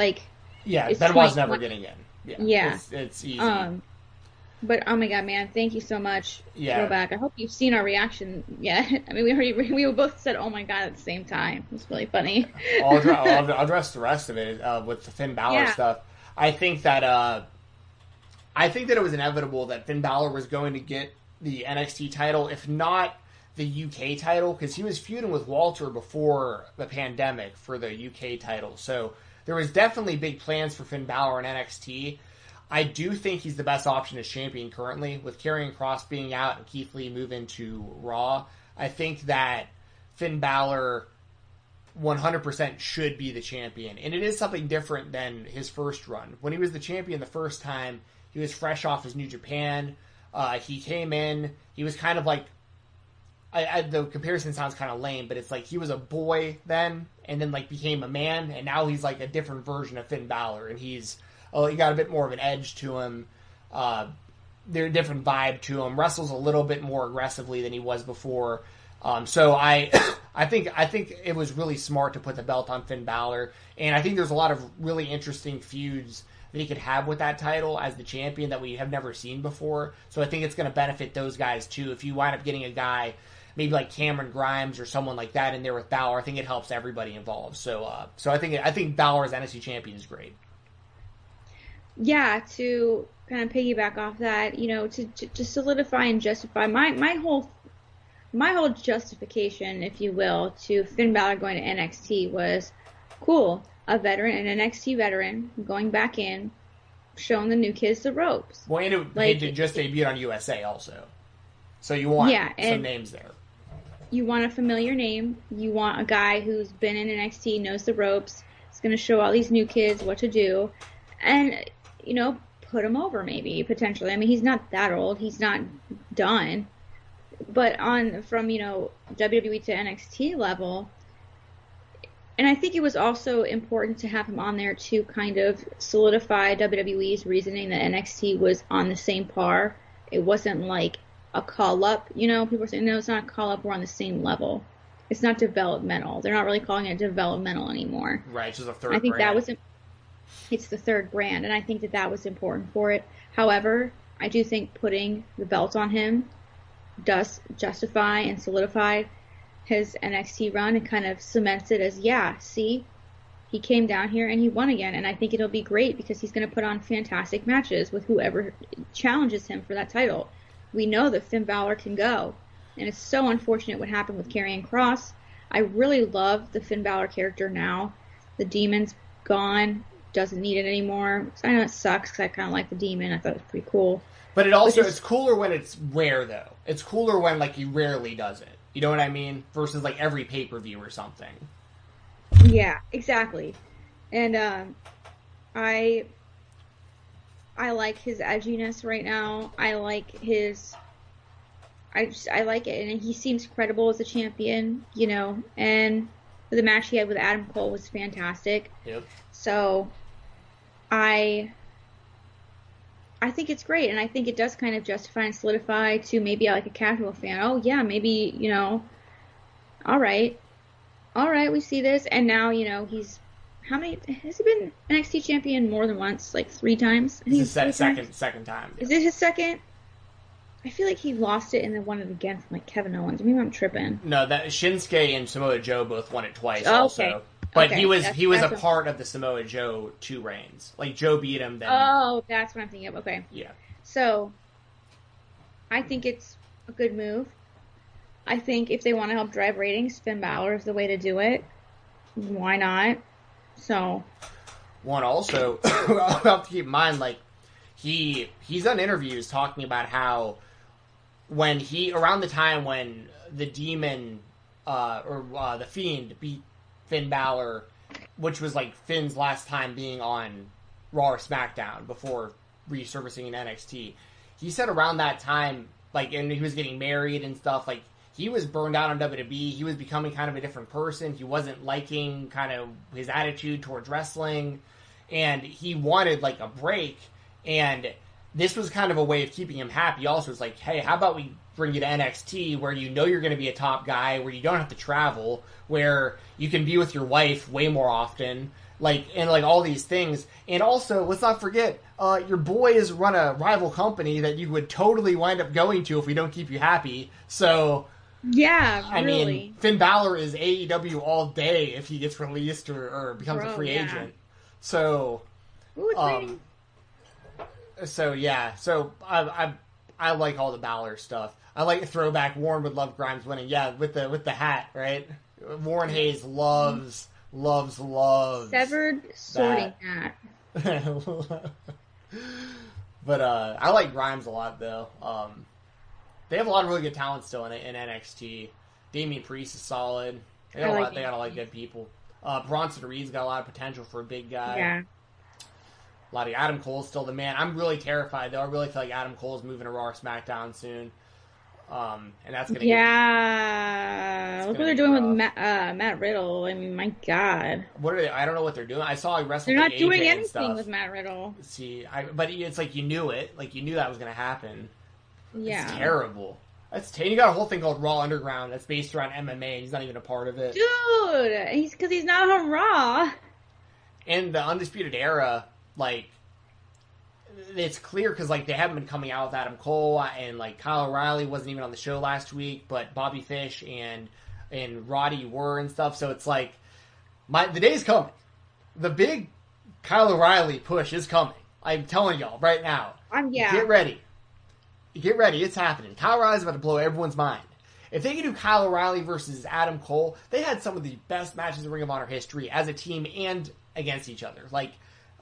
like yeah. it's Benoit's 20 never getting in. Yeah, Yeah. it's, it's easy. um. But oh my god, man! Thank you so much. Yeah. Throwback. I hope you've seen our reaction. Yeah, I mean, we already we both said, "Oh my god!" at the same time. It's really funny. I'll, address, I'll I'll address the rest of it uh, with the Finn Balor Yeah. stuff. I think that uh, I think that it was inevitable that Finn Balor was going to get the NXT title, if not the UK title, because he was feuding with Walter before the pandemic for the UK title. So there was definitely big plans for Finn Balor in NXT. I do think he's the best option as champion currently, with Karrion Kross being out and Keith Lee moving to Raw. I think that Finn Balor 100% should be the champion. And it is something different than his first run. When he was the champion the first time, he was fresh off his New Japan. Uh, he came in, he was kind of like I, I, the comparison sounds kind of lame, but it's like he was a boy then, and then like became a man, and now he's like a different version of Finn Balor, and he's oh, he got a bit more of an edge to him. Uh, there a different vibe to him. Wrestles a little bit more aggressively than he was before. Um, so I, I think I think it was really smart to put the belt on Finn Balor, and I think there's a lot of really interesting feuds that he could have with that title as the champion that we have never seen before. So I think it's going to benefit those guys too. If you wind up getting a guy maybe like Cameron Grimes or someone like that in there with Balor, I think it helps everybody involved. So uh, so I think I think Balor as NXT champion is great. Yeah, to kind of piggyback off that, you know, to, to, to solidify and justify my my whole my whole justification, if you will, to Finn Balor going to NXT was cool. A veteran, an NXT veteran, going back in, showing the new kids the ropes. Well, and it, like, it just debuted on USA also. So you want yeah, some names there. You want a familiar name. You want a guy who's been in NXT, knows the ropes. Is going to show all these new kids what to do, and you know, put him over maybe potentially. I mean, he's not that old. He's not done. But on from you know WWE to NXT level, and I think it was also important to have him on there to kind of solidify WWE's reasoning that NXT was on the same par. It wasn't like a call up. You know, people are saying, no, it's not a call up. We're on the same level. It's not developmental. They're not really calling it developmental anymore. Right. It's just a third. I think brand. that was. It's the third brand, and I think that that was important for it. However, I do think putting the belt on him does justify and solidify his NXT run and kind of cements it as, yeah, see, he came down here and he won again. And I think it'll be great because he's going to put on fantastic matches with whoever challenges him for that title we know that Finn Balor can go. And it's so unfortunate what happened with Karrion Kross. I really love the Finn Balor character now. The demon's gone, doesn't need it anymore. I know it sucks because I kind of like the demon. I thought it was pretty cool. But it also, it's cooler when it's rare, though. It's cooler when, like, he rarely does it. You know what I mean? Versus, like, every pay per view or something. Yeah, exactly. And, um, I I like his edginess right now. I like his. I just I like it, and he seems credible as a champion, you know. And the match he had with Adam Cole was fantastic. Yep. So, I. I think it's great, and I think it does kind of justify and solidify to maybe like a casual fan. Oh yeah, maybe you know. All right, all right, we see this, and now you know he's how many has he been an NXT champion more than once? Like three times. I think it's his second times? second time. Is it his second? I feel like he lost it and then won it again from like Kevin Owens. Maybe I'm tripping. No, that Shinsuke and Samoa Joe both won it twice. Oh, also. Okay. But okay. he was that's, he was a part of the Samoa Joe two reigns. Like Joe beat him. Then oh, that's what I'm thinking of. Okay. Yeah. So, I think it's a good move. I think if they want to help drive ratings, Finn Balor is the way to do it. Why not? So one also I'll have to keep in mind like he he's done interviews talking about how when he around the time when the demon uh, or uh, the fiend beat Finn Balor, which was like Finn's last time being on Raw or SmackDown before resurfacing in NXT. He said around that time, like, and he was getting married and stuff. Like he was burned out on WWE. He was becoming kind of a different person. He wasn't liking kind of his attitude towards wrestling, and he wanted like a break. And this was kind of a way of keeping him happy. Also, it's like, hey, how about we bring you to NXT where you know you're going to be a top guy, where you don't have to travel, where you can be with your wife way more often, like and like all these things. And also, let's not forget, uh, your boys run a rival company that you would totally wind up going to if we don't keep you happy. So yeah, I really. mean, Finn Balor is AEW all day if he gets released or, or becomes Bro, a free yeah. agent. So, Ooh, um, so yeah, so I, I I like all the Balor stuff. I like throwback. Warren would love Grimes winning. Yeah, with the with the hat, right? Warren Hayes loves loves loves severed sorting hat. but uh, I like Grimes a lot though. Um, they have a lot of really good talent still in, in NXT. Damian Priest is solid. They got, like a lot, they got a lot of good people. Uh, Bronson Reed's got a lot of potential for a big guy. Yeah. A lot of Adam Cole's still the man. I'm really terrified though. I really feel like Adam Cole's moving to Raw or SmackDown soon. Um, and that's gonna Yeah, It's look what they're doing with. Matt, uh, Matt Riddle. I mean, my God, what are they? I don't know what they're doing. I saw he wrestled. they're not doing anything with Matt Riddle. See, I, but it's like you knew it. Like you knew that was gonna happen. Yeah, It's terrible. That's ter- you got a whole thing called Raw Underground that's based around MMA. and He's not even a part of it. dude, he's because he's not on Raw. And the Undisputed Era, like, it's clear because like they haven't been coming out with Adam Cole uh, and like Kyle O'Reilly wasn't even on the show last week, but Bobby Fish and and Roddy were and stuff. So it's like my the day's coming. The big Kyle O'Reilly push is coming. I'm telling y'all right now. I'm yeah. Get ready. Get ready. It's happening. Kyle O'Reilly's about to blow everyone's mind. If they can do Kyle O'Reilly versus Adam Cole, they had some of the best matches in Ring of Honor history as a team and against each other. Like,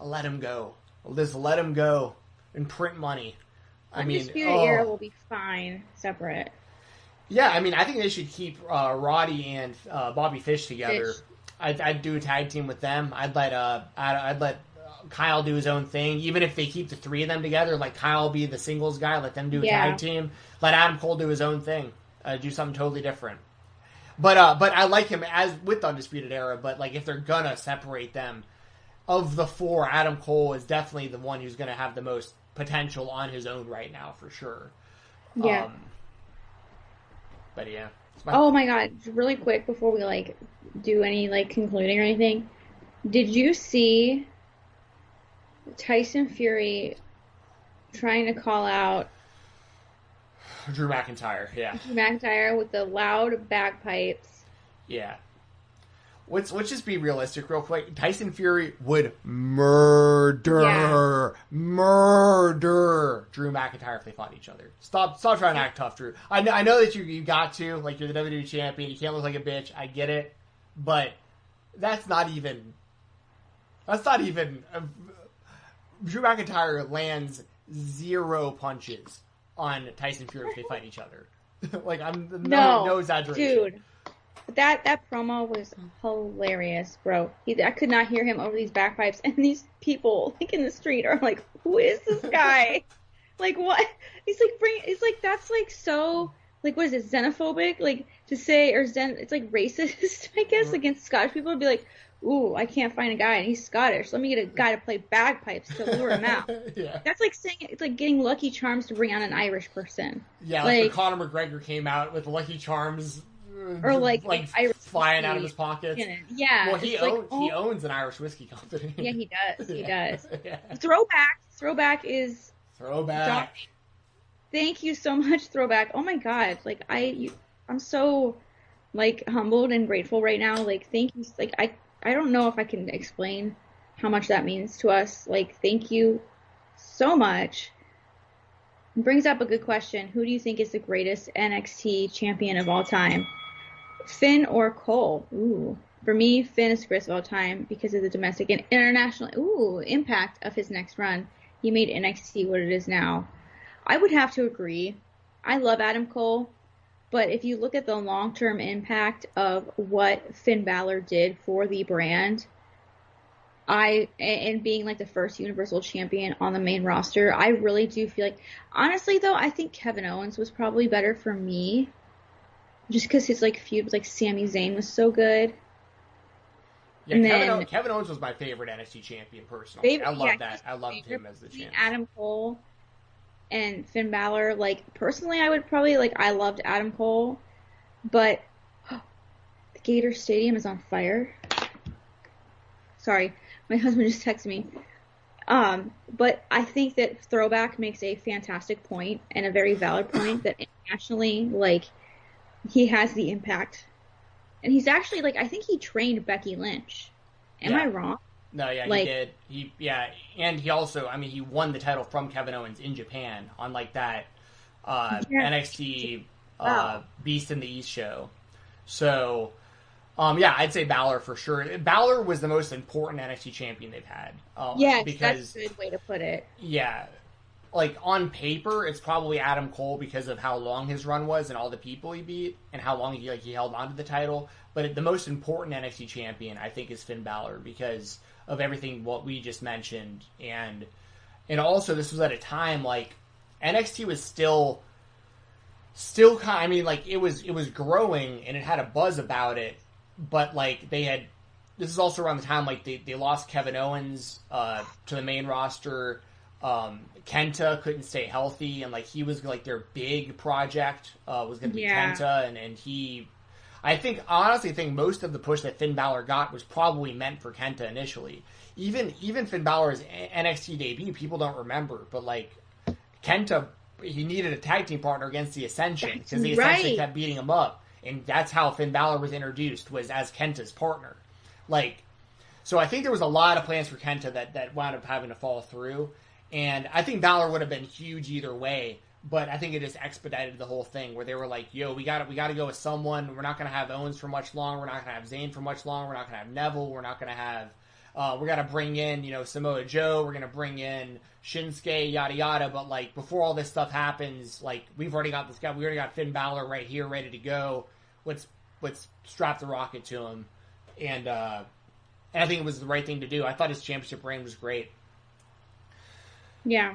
let him go. Just let him go and print money. I mean, Undisputed oh. Era will be fine, separate. yeah, I mean, I think they should keep uh, Roddy and uh, Bobby Fish together. Fish. I'd, I'd do a tag team with them. I'd let uh, I'd, I'd let Kyle do his own thing, even if they keep the three of them together. Like Kyle be the singles guy, let them do a Yeah. tag team. Let Adam Cole do his own thing, uh, do something totally different. But uh, but I like him as with Undisputed Era. But like if they're gonna separate them, of the four, Adam Cole is definitely the one who's gonna have the most potential on his own right now for sure. Yeah. Um, but yeah. My- Oh my god, really quick before we like do any like concluding or anything. Did you see Tyson Fury trying to call out Drew McIntyre. Yeah, Drew McIntyre with the loud bagpipes? yeah. Let's let's just be realistic, real quick. Tyson Fury would murder, Yeah. murder Drew McIntyre if they fought each other. Stop, stop trying to act tough, Drew. I know, I know that you you got to like you're the WWE champion. You can't look like a bitch. I get it, but that's not even. That's not even. Drew McIntyre lands zero punches on Tyson Fury if they fight each other. like I'm no, No, no exaggeration. Dude, that that promo was hilarious, bro. He, I could not hear him over these backpipes, and these people like in the street are like, "Who is this guy? like what?" He's like, "Bring." It's like that's like so like what is it xenophobic? Like to say or zen? It's like racist, I guess, mm-hmm. against Scottish people would be like, "Ooh, I can't find a guy, and he's Scottish. Let me get a guy to play bagpipes to lure him out." yeah. That's like saying it's like getting Lucky Charms to bring out an Irish person. Yeah, like, when Like- Conor McGregor came out with Lucky Charms, uh, Or, like, like Irish flying out of his pockets. Yeah. Well, he it's like, owns he oh- owns an Irish whiskey company. Yeah, he does. He Yeah. does. Yeah. Throwback. Throwback is. Throwback. Thank you so much, Throwback. Oh my God, like I, you, I'm so like humbled and grateful right now. Like thank you. Like I, I don't know if I can explain how much that means to us. Like thank you so much. It brings up a good question. Who do you think is the greatest NXT champion of all time? Finn or Cole? Ooh. For me, Finn is the greatest of all time because of the domestic and international ooh impact of his next run. He made NXT what it is now. I would have to agree. I love Adam Cole, but if you look at the long term impact of what Finn Balor did for the brand, I and being like the first Universal Champion on the main roster, I really do feel like honestly though, I think Kevin Owens was probably better for me. Just because his like feud with like Sami Zayn was so good. Yeah, And Kevin, then- Owens, Kevin Owens was my favorite NXT champion personally. Favorite- I love yeah, that. I loved favorite him as the champion. Adam Cole and Finn Balor. Like personally, I would probably like I loved Adam Cole, but the Gator Stadium is on fire. Sorry, my husband just texted me. Um, but I think that Throwback makes a fantastic point and a very valid point that internationally, like, he has the impact. And he's actually like I think he trained Becky Lynch. Am Yeah. I wrong? No, yeah, Like- he did. He yeah, and he also, I mean, he won the title from Kevin Owens in Japan on like that uh, Yeah. NXT uh, Wow. Beast in the East show. So, um, yeah, I'd say Balor for sure. Balor was the most important NXT champion they've had. Uh, Yes, because that's a good way to put it. yeah, like on paper, it's probably Adam Cole because of how long his run was and all the people he beat and how long he like he held onto the title. But the most important NXT champion, I think, is Finn Balor because of everything what we just mentioned, and and also this was at a time like NXT was still still kind. I mean, like it was it was growing and it had a buzz about it, but like they had. This is also around the time like they, they lost Kevin Owens uh, to the main roster. Um, Kenta couldn't stay healthy, and like he was like their big project uh, was going to be Yeah. Kenta, and and he. I think honestly think most of the push that Finn Balor got was probably meant for Kenta initially. Even even Finn Balor's NXT debut, people don't remember, but like Kenta, he needed a tag team partner against the Ascension because the Ascension right. kept beating him up, and that's how Finn Balor was introduced was as Kenta's partner. Like, so I think there was a lot of plans for Kenta that that wound up having to fall through, and I think Balor would have been huge either way. But I think it just expedited the whole thing where they were like, "Yo, we got to we got to go with someone. We're not going to have Owens for much longer. We're not going to have Zayn for much longer. We're not going to have Neville. We're not going to have uh, we're gonna bring in, you know, Samoa Joe. We're gonna bring in Shinsuke, yada yada. But like before all this stuff happens, like we've already got this guy. We already got Finn Balor right here, ready to go. Let's let's strap the rocket to him, and uh, and I think it was the right thing to do. I thought his championship reign was great. Yeah.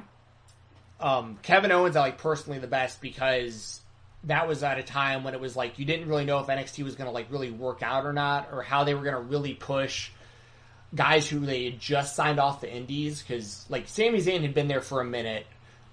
Um, Kevin Owens, I like personally the best because that was at a time when it was like you didn't really know if NXT was going to like really work out or not, or how they were going to really push guys who they had just signed off the indies because like Sami Zayn had been there for a minute,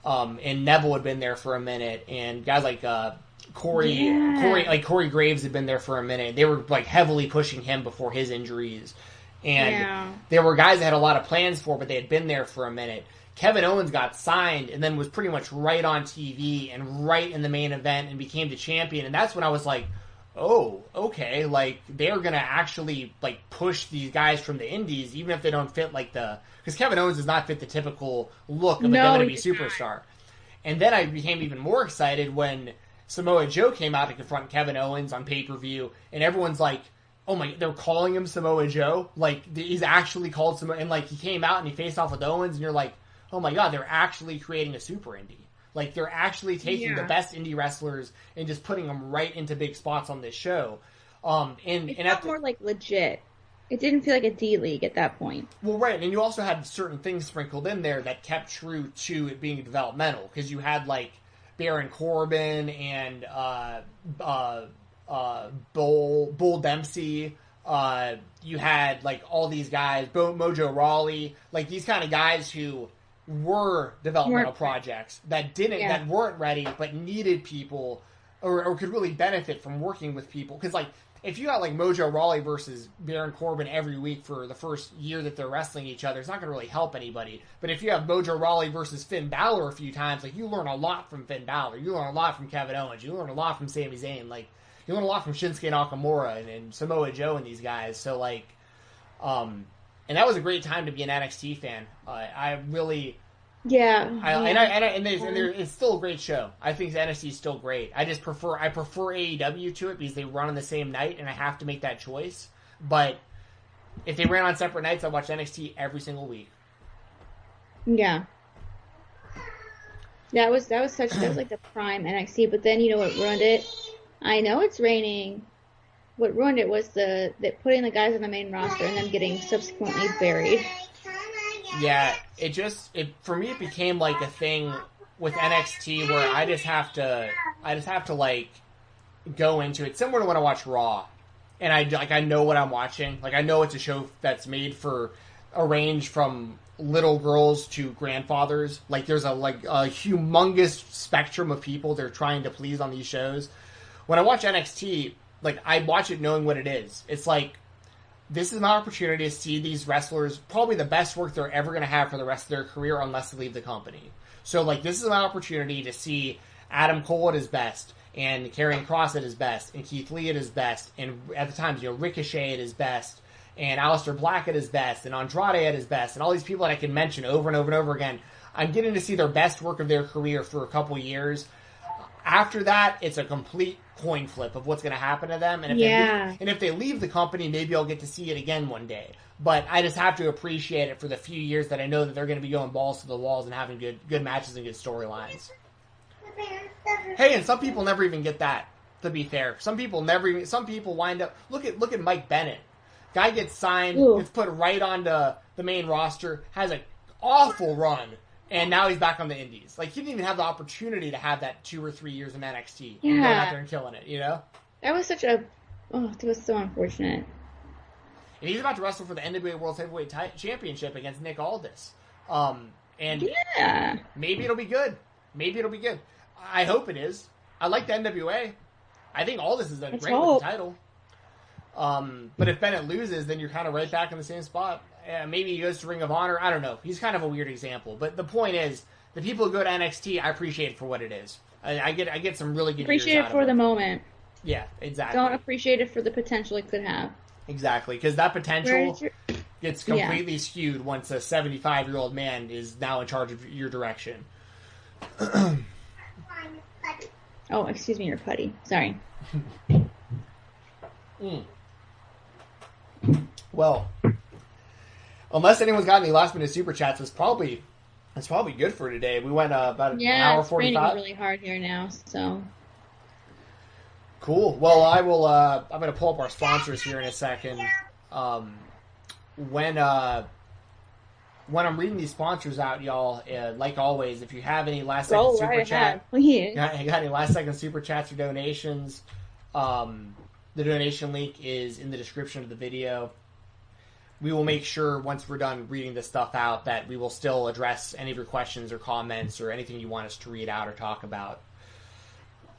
um, and Neville had been there for a minute, and guys like uh, Corey, Yeah. Corey, like Corey Graves had been there for a minute. They were like heavily pushing him before his injuries, and Yeah. there were guys that had a lot of plans for, but they had been there for a minute. Kevin Owens got signed and then was pretty much right on TV and right in the main event and became the champion. And that's when I was like, oh, okay, like they're gonna actually like push these guys from the indies, even if they don't fit like the because Kevin Owens does not fit the typical look of a No, WWE he not. superstar. And then I became even more excited when Samoa Joe came out to confront Kevin Owens on pay per view, and everyone's like, "Oh my!" They're calling him Samoa Joe. Like he's actually called Samoa, and like he came out and he faced off with Owens, and you're like, "Oh my god!" They're actually creating a super indie. Like they're actually taking the best indie wrestlers and just putting them right into big spots on this show. Um, and It and felt the, more like legit. It didn't feel like a D league at that point. well, right, and you also had certain things sprinkled in there that kept true to it being developmental because you had like Baron Corbin and uh, uh, uh, Bull Bull Dempsey. Uh, you had like all these guys, Bo- Mojo Rawley, like these kind of guys who were developmental projects that didn't Yeah. that weren't ready but needed people or, or could really benefit from working with people because like if you got like Mojo Rawley versus Baron Corbin every week for the first year that they're wrestling each other, it's not going to really help anybody. But if you have Mojo Rawley versus Finn Balor a few times, like you learn a lot from Finn Balor, you learn a lot from Kevin Owens, you learn a lot from Sami Zayn, like you learn a lot from Shinsuke Nakamura and, and Samoa Joe and these guys. So like, um, and that was a great time to be an NXT fan. Uh, I really. Yeah. I, yeah. and I, and, I, and, there's, and there, it's still a great show. I think NXT is still great. I just prefer I prefer AEW to it because they run on the same night, and I have to make that choice. But if they ran on separate nights, I watch NXT every single week. Yeah. That was that was such that was like the prime NXT, but then you know what ruined it? I know it's raining. What ruined it was the that putting the guys on the main roster and them getting subsequently buried. Yeah, it just it for me it became like a thing with NXT where I just have to I just have to like go into it similar to when I watch Raw, and I like I know what I'm watching. Like I know it's a show that's made for a range from little girls to grandfathers. Like there's a like a humongous spectrum of people they're trying to please on these shows. When I watch NXT, like I watch it knowing what it is. It's like this is an opportunity to see these wrestlers probably the best work they're ever going to have for the rest of their career unless they leave the company. So like this is an opportunity to see Adam Cole at his best and Karrion Kross at his best and Keith Lee at his best and at the times you know Ricochet at his best and Aleister Black at his best and Andrade at his best and all these people that I can mention over and over and over again. I'm getting to see their best work of their career for a couple years. After that, it's a complete coin flip of what's going to happen to them. And if Yeah. they leave, and if they leave the company, maybe I'll get to see it again one day. But I just have to appreciate it for the few years that I know that they're going to be going balls to the walls and having good good matches and good storylines. Hey, and some people never even get that. To be fair, some people never even. Some people wind up. Look at look at Mike Bennett. Guy gets signed, Ooh. gets put right onto the main roster, has an awful run, and now he's back on the Indies. Like he didn't even have the opportunity to have that two or three years in NXT. and going out there and killing it. You know, That was such a. Oh, that was so unfortunate. and he's about to wrestle for the NWA World Heavyweight Championship against Nick Aldis. Um, and Yeah. maybe it'll be good. Maybe it'll be good. I hope it is. I like the NWA. I think Aldis done Let's great title. Um, but if Bennett loses, then you're kind of right back in the same spot. Uh, maybe he goes to Ring of Honor. I don't know. He's kind of a weird example. But the point is, the people who go to NXT, I appreciate it for what it is. I, I get I get some really good. Appreciate it for the moment. Yeah, exactly. Don't appreciate it for the potential it could have. Exactly, because that potential your, gets Yeah. completely skewed once a 75 year old man is now in charge of your direction. oh, excuse me, your putty. Sorry. Well, unless anyone's got any last minute super chats, it's probably it's probably good for today. We went uh, about an Yeah, hour forty raining really hard here now, so Cool. Well, I will. Uh, I'm going to pull up our sponsors here in a second. Um, when uh, when I'm reading these sponsors out, y'all, uh, like always, if you have any last second roll super right chat, ahead. Got, got any last second super chats or donations, um, the donation link is in the description of the video. We will make sure once we're done reading this stuff out that we will still address any of your questions or comments or anything you want us to read out or talk about.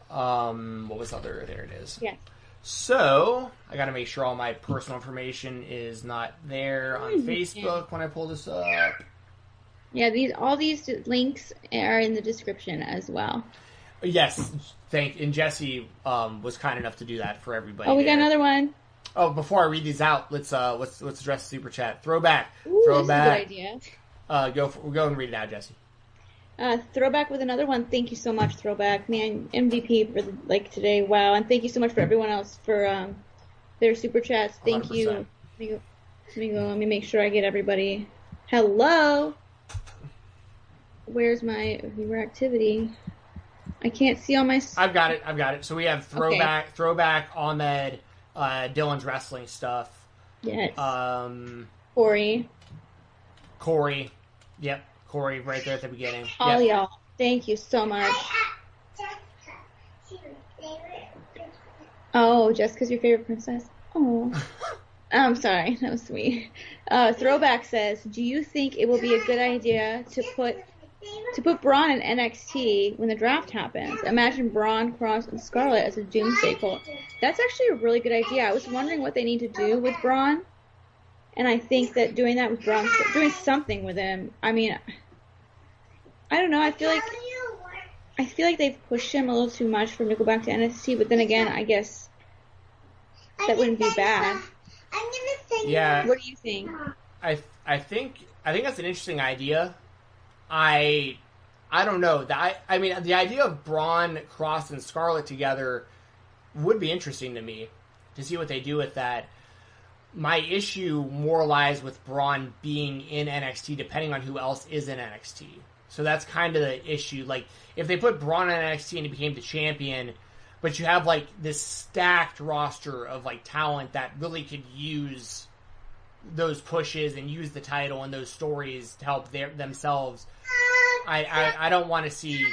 Um, what was other? There it is. Yeah. So I got to make sure all my personal information is not there on Hmm, Facebook when I pull this up. Yeah, these all these links are in the description as well. Yes, thank and Jesse um, was kind enough to do that for everybody. Oh, we got another one. Oh, before I read these out, let's uh let's let's address the super chat. Throwback, Ooh, a good idea. Uh, go for, go and read it out, Jesse. Uh, throwback with another one. Thank you so much, throwback man. MVP for the, like today. Wow, and thank you so much for everyone else for um, their super chats. Thank you. 100%. Let me, go, let me go. Let me make sure I get everybody. Hello. Where's my viewer activity? I can't see all my. I've got it. I've got it. So we have throwback, throwback, Ahmed, uh, Dylan's wrestling stuff. yes, Um, Corey. Corey, yep, Corey, right there at the beginning. All Yep. y'all. Thank you so much. Oh, Jessica's your favorite princess. Oh. I'm sorry, that was sweet. Uh, Throwback says, "Do you think it will be a good idea to put to put Braun in NXT when the draft happens? Imagine Braun, Kross, and Scarlett as a Doomsday cult. That's actually a really good idea. I was wondering what they need to do with Braun, and I think that doing that with Braun, doing something with him. I mean, I don't know. I feel like I feel like they've pushed him a little too much for him to go back to NXT. But then again, I guess that wouldn't be bad. Uh, I'm gonna say yeah, What do you think? I I think I think that's an interesting idea. I I don't know. The, I I mean the idea of Braun, Kross, and Scarlett together would be interesting to me to see what they do with that. My issue more lies with Braun being in NXT, depending on who else is in NXT. So that's kind of the issue. Like if they put Braun in NXT and he became the champion, but you have like this stacked roster of like talent that really could use those pushes and use the title and those stories to help their themselves. I I, I don't want to see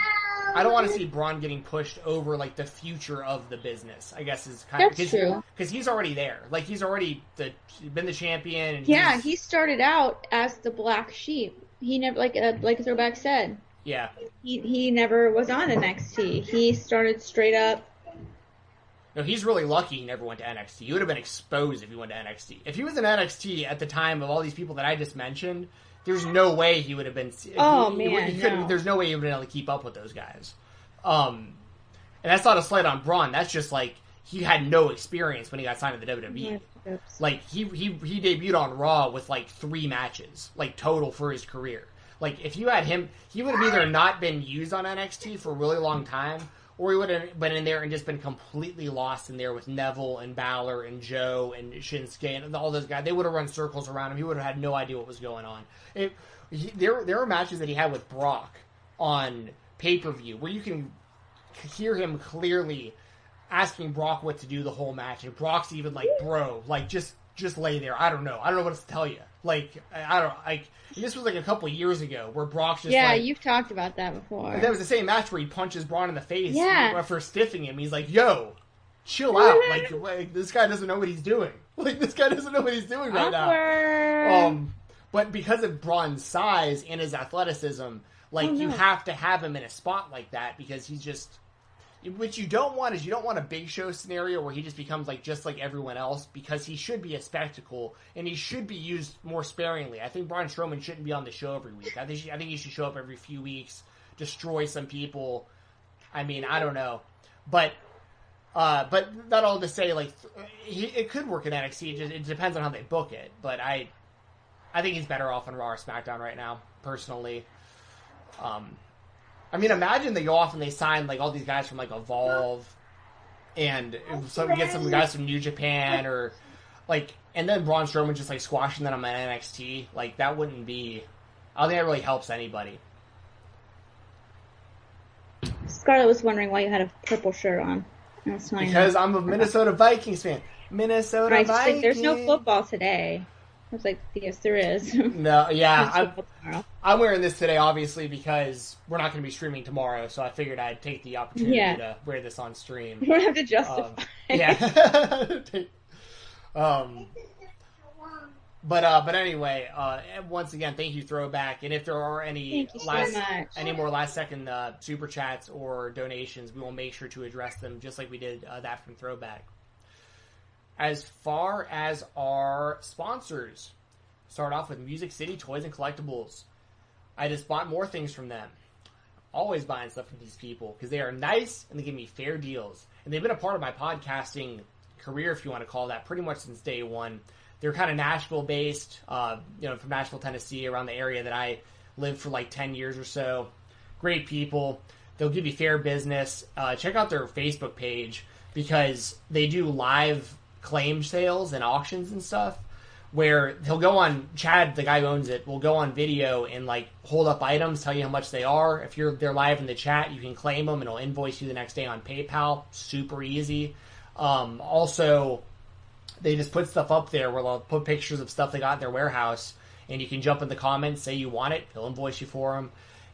I don't want to see Braun getting pushed over like the future of the business. I guess is kind That's of true. because he's already there. Like he's already the been the champion. And Yeah, he's- he started out as the black sheep. He never, like uh, like Throwback said, yeah. he he never was on NXT. He started straight up. No, he's really lucky he never went to NXT. He would have been exposed if he went to NXT. If he was in NXT at the time of all these people that I just mentioned, there's no way he would have been. Oh, he, man, he no. There's no way he would have been able to keep up with those guys. Um, and that's not a slight on Braun. That's just like he had no experience when he got signed to the WWE. Like he he he debuted on Raw with like three matches, like total for his career. Like if you had him, he would have either not been used on NXT for a really long time, or he would have been in there and just been completely lost in there with Neville and Balor and Joe and Shinsuke and all those guys. They would have run circles around him. He would have had no idea what was going on. It, he, there there were matches that he had with Brock on pay per view where you can hear him clearly asking Brock what to do the whole match, and Brock's even like, "Bro, like just just lay there." I don't know. I don't know what to tell you. Like I don't like this was like a couple years ago where Brock just yeah, like, you've talked about that before. that was the same match where he punches Braun in the face Yeah. for stiffing him. He's like, "Yo, chill out! Like, like this guy doesn't know what he's doing. Like this guy doesn't know what he's doing right now." Um, but because of Braun's size and his athleticism, like Oh, you have to have him in a spot like that because he's just. What you don't want is you don't want a big show scenario where he just becomes like just like everyone else because he should be a spectacle and he should be used more sparingly. I think Braun Strowman shouldn't be on the show every week. I think I think he should show up every few weeks, destroy some people. I mean, I don't know, but uh, but that all to say, like, he, it could work in NXT. It, just, it depends on how they book it. But I, I think he's better off on Raw or SmackDown right now, personally. Um, I mean, imagine they go off and they sign like all these guys from like Evolve, and so we get some guys from New Japan or like, and then Braun Strowman just like squashing them on NXT. Like that wouldn't be. I don't think that really helps anybody. Scarlett was wondering why you had a purple shirt on. I was telling her. Because I'm a Minnesota Vikings fan. Minnesota just Vikings. like, there's no football today. I was like, yes, there is. No, yeah, I'm. I'm wearing this today, obviously, because we're not going to be streaming tomorrow. So I figured I'd take the opportunity Yeah. to wear this on stream. You don't have to justify. Um, yeah. um, but uh, but anyway, uh, once again, thank you, Throwback. And if there are any you so last any more last second uh, super chats or donations, we will make sure to address them just like we did uh, that from Throwback. As far as our sponsors, start off with Music City Toys and Collectibles. I just bought more things from them. Always buying stuff from these people because they are nice and they give me fair deals. And they've been a part of my podcasting career, if you want to call that, pretty much since day one. They're kind of Nashville based, uh, you know, from Nashville, Tennessee, around the area that I lived for like 10 years or so. Great people. They'll give you fair business. Uh, check out their Facebook page because they do live claim sales and auctions and stuff where he'll go on Chad, the guy who owns it, will go on video and like hold up items, tell you how much they are. If you're they're live in the chat, you can claim them and it'll invoice you the next day on PayPal. Super easy. Um, also, they just put stuff up there where they'll put pictures of stuff they got in their warehouse, and you can jump in the comments, say you want it, they'll invoice you for them.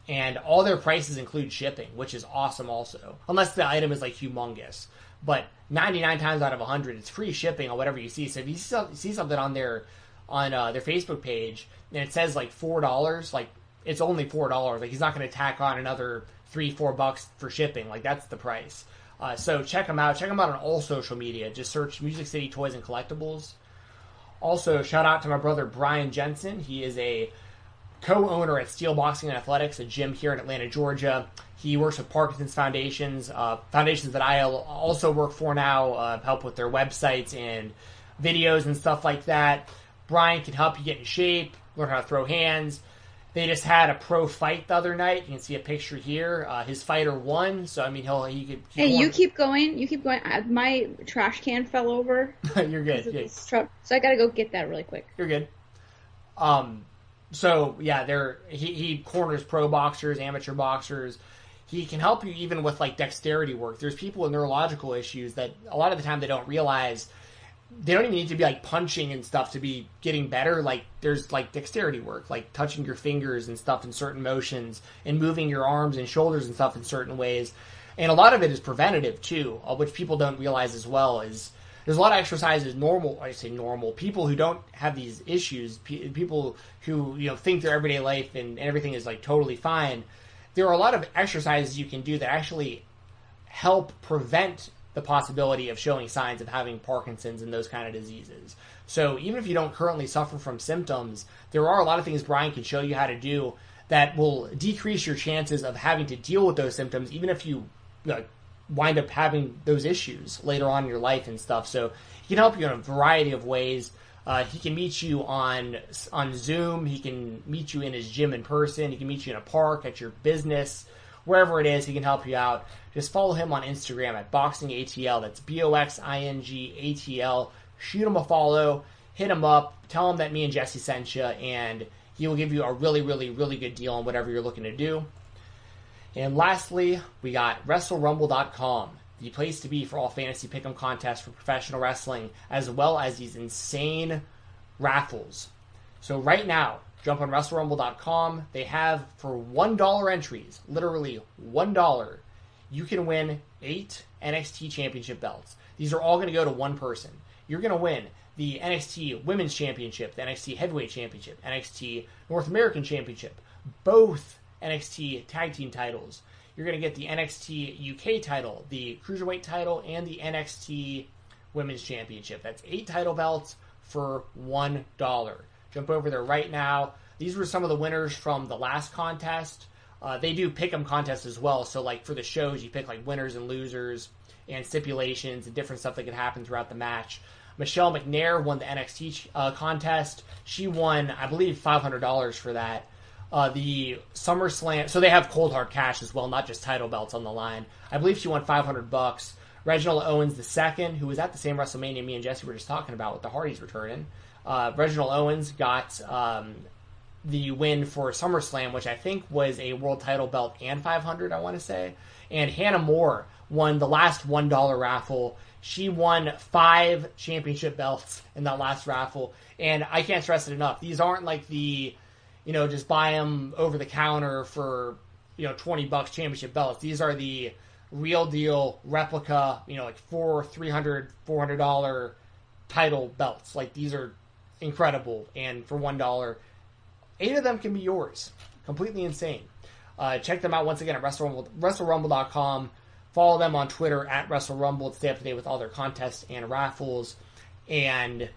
And all their prices include shipping, which is awesome also. Unless the item is like humongous. But 99 times out of 100, it's free shipping on whatever you see. So if you see something on their on uh, their Facebook page and it says like four dollars, like it's only four dollars. Like he's not going to tack on another three, four bucks for shipping. Like that's the price. Uh, so check them out. Check them out on all social media. Just search Music City Toys and Collectibles. Also, shout out to my brother Brian Jensen. He is a co-owner at Steel Boxing and Athletics, a gym here in Atlanta, Georgia. He works with Parkinson's Foundations, uh, foundations that I also work for now, uh, help with their websites and videos and stuff like that. Brian can help you get in shape, learn how to throw hands. They just had a pro fight the other night. You can see a picture here. Uh, his fighter won, so I mean he'll he could. he Hey, you keep going. You keep going. I, my trash can fell over. You're good. Yeah. truck, so I gotta go get that really quick. You're good. Um, so yeah, they're he, he corners pro boxers, amateur boxers. He can help you even with like dexterity work. There's people with neurological issues that a lot of the time they don't realize they don't even need to be like punching and stuff to be getting better. Like there's like dexterity work, like touching your fingers and stuff in certain motions and moving your arms and shoulders and stuff in certain ways. And a lot of it is preventative too, uh, which people don't realize as well is there's a lot of exercises normal i say normal people who don't have these issues pe- people who you know think their everyday life and everything is like totally fine. There are a lot of exercises you can do that actually help prevent the possibility of showing signs of having parkinson's and those kind of diseases. So even if you don't currently suffer from symptoms there are a lot of things brian can show you how to do that will decrease your chances of having to deal with those symptoms even if you know, wind up having those issues later on in your life and stuff. So he can help you in a variety of ways. Uh, he can meet you on on Zoom. He can meet you in his gym in person. He can meet you in a park, at your business, wherever it is. He can help you out. Just follow him on Instagram at Boxing ATL. That's B O X I N G A T L. Shoot him a follow. Hit him up. Tell him that me and Jesse sent you, and he will give you a really, really, really good deal on whatever you're looking to do. And lastly, we got WrestleRumble.com, the place to be for all fantasy pick'em contests for professional wrestling, as well as these insane raffles. So right now, jump on WrestleRumble.com. They have for one dollar entries, literally one dollar, you can win eight NXT Championship belts. These are all going to go to one person. You're going to win the NXT Women's Championship, the NXT Heavyweight Championship, NXT North American Championship, both NXT Tag Team titles. You're going to get the NXT UK title, the Cruiserweight title, and the NXT Women's Championship. That's eight title belts for one dollar. Jump over there right now. These were some of the winners from the last contest. Uh, they do pick 'em contests as well. So like for the shows, you pick like winners and losers and stipulations and different stuff that could happen throughout the match. Michelle McNair won the NXT uh, contest. She won, I believe, five hundred dollars for that. Uh, the SummerSlam, so they have cold hard cash as well, not just title belts on the line. I believe she won five hundred bucks. Reginald Owens the second, who was at the same WrestleMania me and Jesse were just talking about with the Hardys returning. Uh, Reginald Owens got um, the win for SummerSlam, which I think was a world title belt and 500, I want to say. And Hannah Moore won the last $1 raffle. She won five championship belts in that last raffle. And I can't stress it enough. These aren't like the, you know, just buy them over the counter for, you know, 20 bucks championship belts. These are the real deal replica, you know, like four, 300, $400 title belts. Like these are incredible. And for $1, eight of them can be yours. Completely insane. Uh, check them out once again at WrestleRumble, WrestleRumble.com. Follow them on Twitter at WrestleRumble to stay up to date with all their contests and raffles. And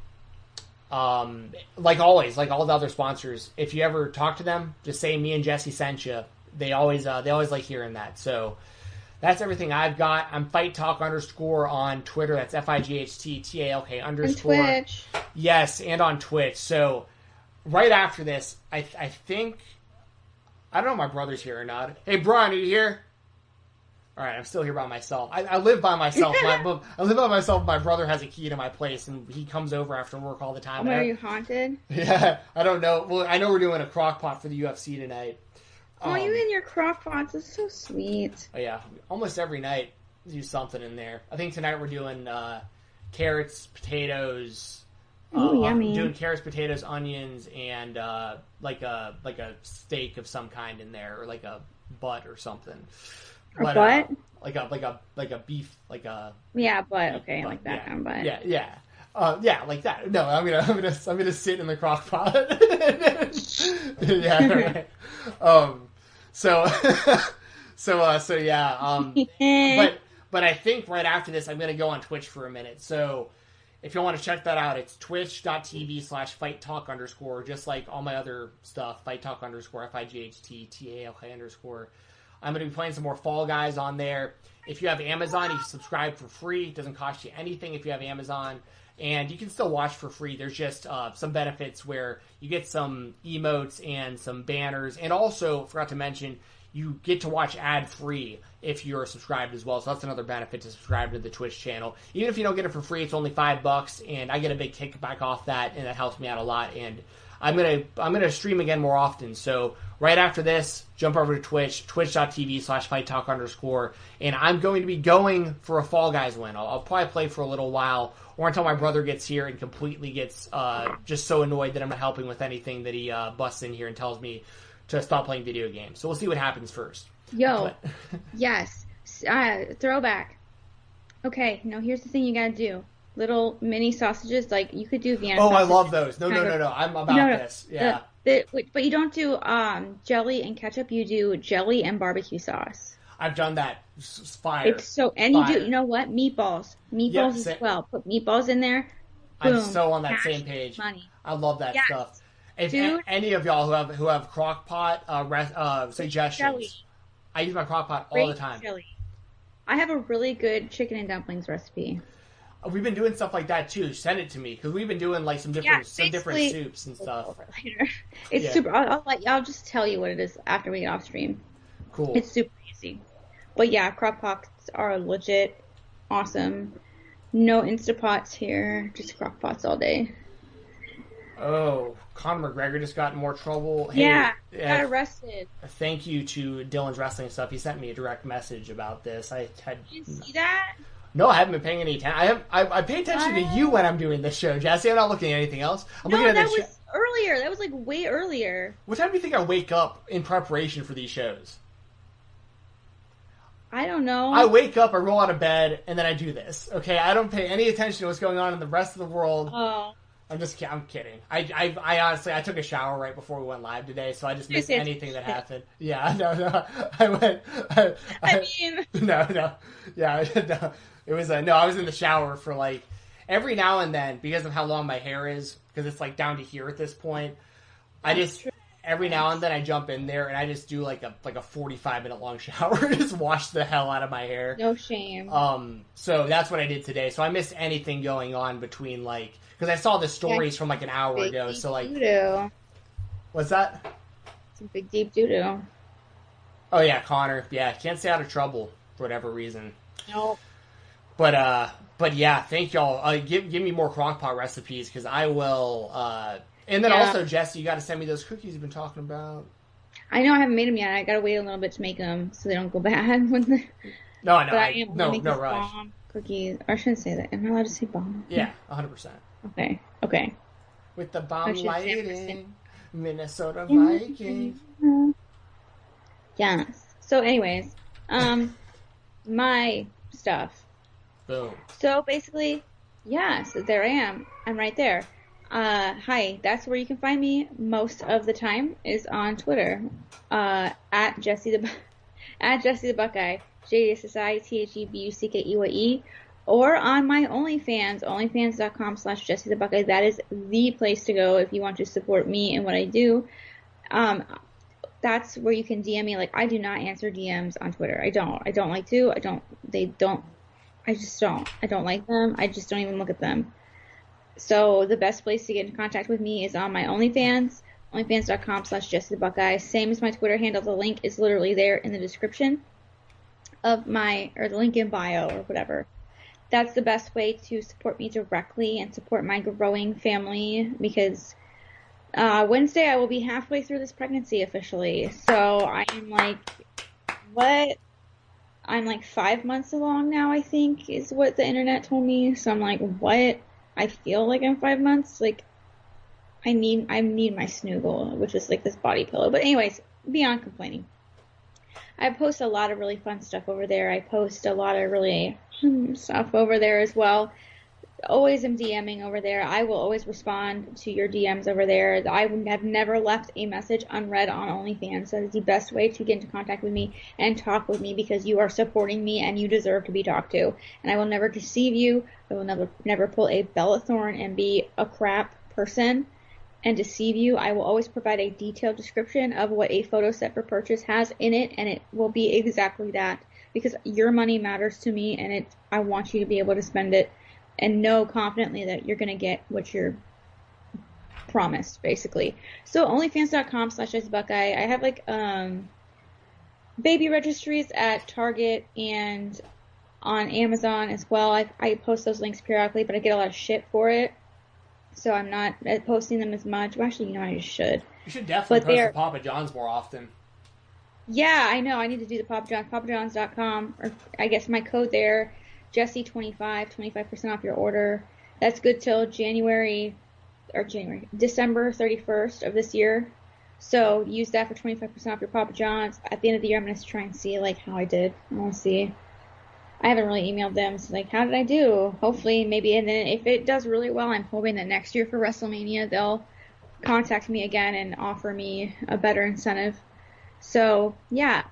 um, like always, like all the other sponsors, if you ever talk to them, just say me and Jesse sent you. They always uh, they always like hearing that. So that's everything I've got. I'm Fight Talk underscore on Twitter. That's F I G H T T A L K underscore. And Twitch. Yes, and on Twitch. So right after this, I I think I don't know if my brother's here or not. Hey, Brian, are you here? All right, I'm still here by myself. I, I live by myself. my, I live by myself. My brother has a key to my place, and he comes over after work all the time. Where are you haunted? Yeah, I don't know. Well, I know we're doing a crock pot for the UFC tonight. Oh, Um, you in your crock pots. It's so sweet. Oh yeah, almost every night do something in there. I think tonight we're doing uh, carrots, potatoes. Ooh, uh, yummy. Doing carrots, potatoes, onions, and uh, like a like a steak of some kind in there, or like a butt or something. A uh, like a like a like a beef, like a Yeah, but okay, butt, like that yeah, kind of butt. Yeah, yeah. Uh, yeah, like that. No, I'm gonna, I'm gonna, I'm gonna sit in the crock pot. yeah. Right. Um. So, so, uh, so yeah. Um. But, but I think right after this, I'm gonna go on Twitch for a minute. So, if you want to check that out, it's twitch.tv slash fight talk underscore, just like all my other stuff, fight talk underscore, F I G H T T A L K underscore. I'm going to be playing some more Fall Guys on there. If you have Amazon, you can subscribe for free. It doesn't cost you anything if you have Amazon. And you can still watch for free. There's just uh, some benefits where you get some emotes and some banners. And also, forgot to mention, you get to watch ad free if you're subscribed as well. So that's another benefit to subscribe to the Twitch channel. Even if you don't get it for free, it's only five bucks, and I get a big kickback off that, and that helps me out a lot. And I'm gonna I'm gonna stream again more often. So right after this, jump over to Twitch, twitch.tv slash fight talk underscore, and I'm going to be going for a Fall Guys win. I'll, I'll probably play for a little while, or until my brother gets here and completely gets uh, just so annoyed that I'm not helping with anything that he uh, busts in here and tells me to stop playing video games. So we'll see what happens first. Yo, yes. Uh, throwback. Okay, now here's the thing you gotta do. Little mini sausages, like you could do Vienna oh, I love those. No, no, no, no. I'm about No, no, this. Yeah. The, the, but you don't do um, jelly and ketchup. You do jelly and barbecue sauce. I've done that. It's fire. It's so, and you do. You know what? Meatballs, meatballs Yeah, as sa- well. Put meatballs in there. I'm so on that same page. Money. I love that Yes. stuff. If Dude. any of y'all who have who have crock pot uh, re- uh, suggestions, Jelly. I use my crock pot all Great the time. Jelly. I have a really good chicken and dumplings recipe. We've been doing stuff like that too. Send it to me because we've been doing like some different Yeah, some different soups and stuff. Later. It's Yeah. super. I'll, I'll, let, I'll just tell you what it is after we get off stream. Cool. It's super easy. But yeah, crock pots are legit awesome. No Instapots here, just crock pots all day. oh, Conor McGregor just got in more trouble. Hey, yeah, uh, got arrested. thank you to Dylan's wrestling stuff. He sent me a direct message about this. I had You didn't see that? No, I haven't been paying any attention. I have I, I pay attention to you when I'm doing this show, Jesse. I'm not looking at anything else. I'm No, looking at that was show. earlier. That was like way earlier. What time do you think I wake up in preparation for these shows? I don't know. I wake up, I roll out of bed, and then I do this. Okay, I don't pay any attention to what's going on in the rest of the world. oh, I'm just, I'm kidding. I, I, I honestly, I took a shower right before we went live today, so I just missed anything that happened. Yeah, no, no, I went. I, I mean, no, no, yeah, no. It was uh, no. I was in the shower for like every now and then because of how long my hair is, because it's like down to here at this point. I just every now and then I jump in there and I just do like a like a forty five minute long shower, just wash the hell out of my hair. no shame. Um, so that's what I did today. So I missed anything going on between like because I saw the stories from like an hour ago. So like, doo-doo. what's that? Some big deep doo doo. Oh yeah, Conor. Yeah, can't stay out of trouble for whatever reason. Nope. But uh, but yeah, thank y'all. Uh, give give me more crockpot recipes because I will. Uh, and then Yeah. also Jesse, you got to send me those cookies you've been talking about. I know I haven't made them yet. I gotta wait a little bit to make them so they don't go bad. When the, No, no, but I I, am no, no rush. bomb cookies. Or I shouldn't say that. Am I allowed to say bomb? Yeah, hundred percent. Okay. Okay. With the bomb lighting, Minnesota. Vikings. Yes. So, anyways, um, my stuff. Boom. So basically, yes, there I am. I'm right there. Uh, hi, that's where you can find me most of the time is on Twitter, uh, at Jesse the, at Jesse the Buckeye, J S S I T H E B U C K E Y E, or on my OnlyFans, onlyfans.com slash Jesse the Buckeye. That is the place to go if you want to support me and what I do. Um, that's where you can DM me. Like, I do not answer DMs on Twitter. I don't. I don't like to. I don't. They don't. I just don't. I don't like them. I just don't even look at them. So the best place to get in contact with me is on my OnlyFans, onlyfans.com slash Buckeye. Same as my Twitter handle. The link is literally there in the description of my, or the link in bio or whatever. That's the best way to support me directly and support my growing family because uh, Wednesday I will be halfway through this pregnancy officially. So I'm like, what? I'm like five months along now, I think, is what the internet told me. So I'm like, what? I feel like I'm five months. Like, I need, I need my snoogle, which is like this body pillow. But anyways, beyond complaining. I post a lot of really fun stuff over there. I post a lot of really hmm, stuff over there as well. Always am DMing over there. I will always respond to your DMs over there. I have never left a message unread on OnlyFans. That is the best way to get into contact with me and talk with me because you are supporting me and you deserve to be talked to. And I will never deceive you. I will never never pull a Bella Thorne and be a crap person and deceive you. I will always provide a detailed description of what a photo set for purchase has in it, and it will be exactly that because your money matters to me, and it I want you to be able to spend it and know confidently that you're going to get what you're promised, basically. So OnlyFans.com slash Buckeye. I have like um baby registries at Target and on Amazon as well. I, I post those links periodically, but I get a lot of shit for it. So I'm not uh, posting them as much. Well, actually, you know, I just should. You should definitely But post they're- the Papa John's more often. Yeah, I know. I need to do the Papa John's. PapaJohns.com, or I guess my code there, Jesse25, 25% off your order. That's good till January, or January, December 31st of this year. So use that for 25% off your Papa John's. At the end of the year, I'm going to try and see, like, how I did. I want to see. I haven't really emailed them, so, like, how did I do? Hopefully, maybe, and then if it does really well, I'm hoping that next year for WrestleMania, they'll contact me again and offer me a better incentive. So yeah,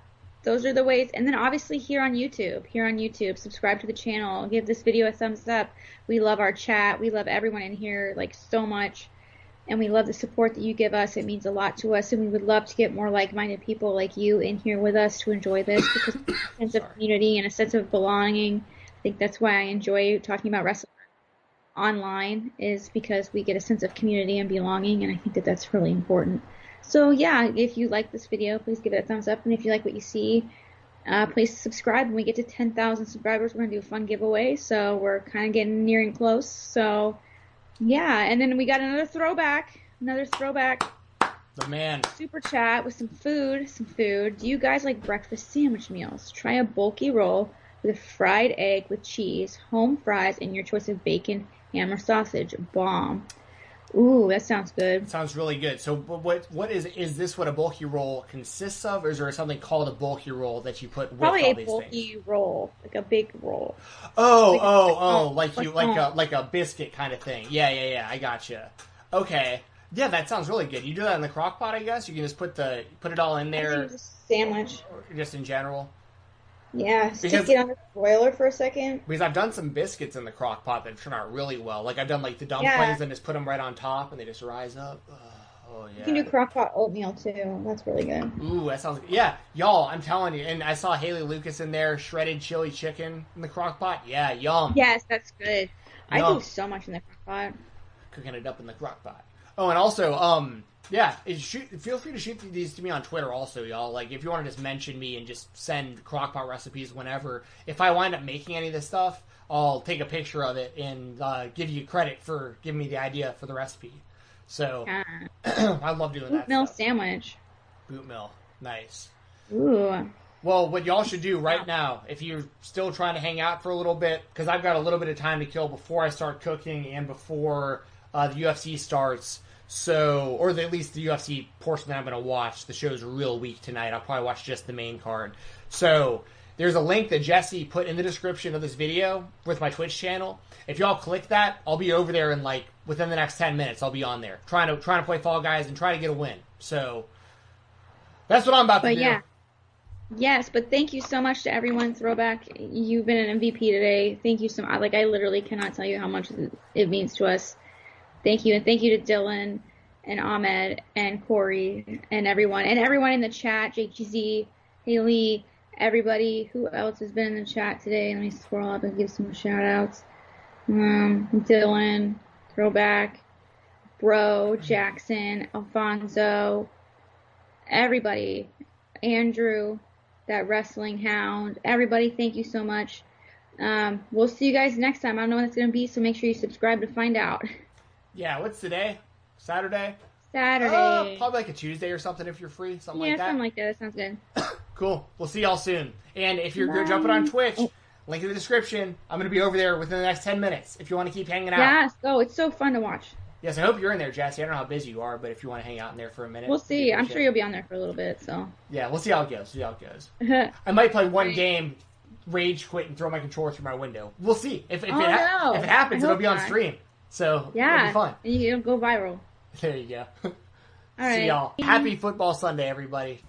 those are the ways. And then obviously here on YouTube, here on YouTube, subscribe to the channel, give this video a thumbs up. We love our chat. We love everyone in here like so much. And we love the support that you give us. It means a lot to us. And we would love to get more like-minded people like you in here with us to enjoy this because a sense of community and a sense of belonging. I think that's why I enjoy talking about wrestling online is because we get a sense of community and belonging. And I think that that's really important. So yeah, if you like this video, please give it a thumbs up, and if you like what you see, uh, please subscribe. When we get to 10,000 subscribers, we're gonna do a fun giveaway. So we're kind of getting nearing close. So yeah, and then we got another throwback, another throwback The man. super chat with some food, some food. Do you guys like breakfast sandwich meals? Try a bulky roll with a fried egg with cheese, home fries, and your choice of bacon, ham, or sausage. Bomb. Ooh, that sounds good. Sounds really good. So, what what is is this? What a bulky roll consists of, or is there something called a bulky roll that you put with Probably all a these bulky things? roll, like a big roll. Oh, like- oh, oh, um, like you like, a um, like a biscuit kind of thing. Yeah, yeah, yeah. I gotcha. Okay, yeah, that sounds really good. You do that in the crock pot, I guess. You can just put the put it all in there, sandwich. or just in general. Yeah, Because- stick it on the broiler for a second. Because I've done some biscuits in the crock pot that turn out really well. Like I've done like the dumplings Yeah. and just put them right on top, and they just rise up. Oh yeah. You can do crock pot oatmeal too. That's really good. Ooh, that sounds yeah, y'all. I'm telling you, and I saw Haley Lucas in there, shredded chili chicken in the crock pot. Yeah, yum. Yes, that's good. I do so much in the crock pot. cooking it up in the crock pot. Oh, and also, um, yeah, is shoot, feel free to shoot these to me on Twitter, also, y'all. Like, if you want to just mention me and just send crock pot recipes whenever. If I wind up making any of this stuff, I'll take a picture of it and uh, give you credit for giving me the idea for the recipe. So Yeah. I love doing that. Oatmeal stuff. sandwich. Boot mill, nice. Ooh. Well, what y'all should do right now, if you're still trying to hang out for a little bit, because I've got a little bit of time to kill before I start cooking and before uh, the UFC starts. So, or the, at least the UFC portion that I'm going to watch. The show's real weak tonight. I'll probably watch just the main card. So, there's a link that Jesse put in the description of this video with my Twitch channel. If y'all click that, I'll be over there in like within the next 10 minutes. I'll be on there trying to trying to play Fall Guys and try to get a win. So, that's what I'm about to But do. yeah. Yes, but thank you so much to everyone. Throwback, you've been an MVP today. Thank you so much. Like I literally cannot tell you how much it means to us. Thank you, and thank you to Dylan and Ahmed and Corey and everyone and everyone in the chat. JGZ, Haley, everybody who else has been in the chat today. Let me scroll up and give some shout outs. Um, Dylan, Throwback, Bro, Jackson, Alfonso, everybody, Andrew, that wrestling hound, everybody, thank you so much. Um, we'll see you guys next time. I don't know when it's going to be, so make sure you subscribe to find out. Yeah, what's today? Saturday? Saturday. Uh, probably like a Tuesday or something if you're free, something yeah, like that. Yeah, something like that. That sounds good. cool. We'll see y'all soon. And if you're Bye. jumping on Twitch, Oh. link in the description. I'm going to be over there within the next 10 minutes if you want to keep hanging out. Yes, go. It's so fun to watch. Yes, I hope you're in there, Jesse. I don't know how busy you are, but if you want to hang out in there for a minute. We'll see. I'm sure you'll be on there for a little bit, so. Yeah, we'll see how it goes. See how it goes. I might play one game, rage quit, and throw my controller through my window. We'll see. If, if, Oh, it, ha- no. if it happens, it'll be on not. stream. So yeah. it'll be fun. And You'll go viral. There you go. All right. See y'all. Happy football Sunday, everybody.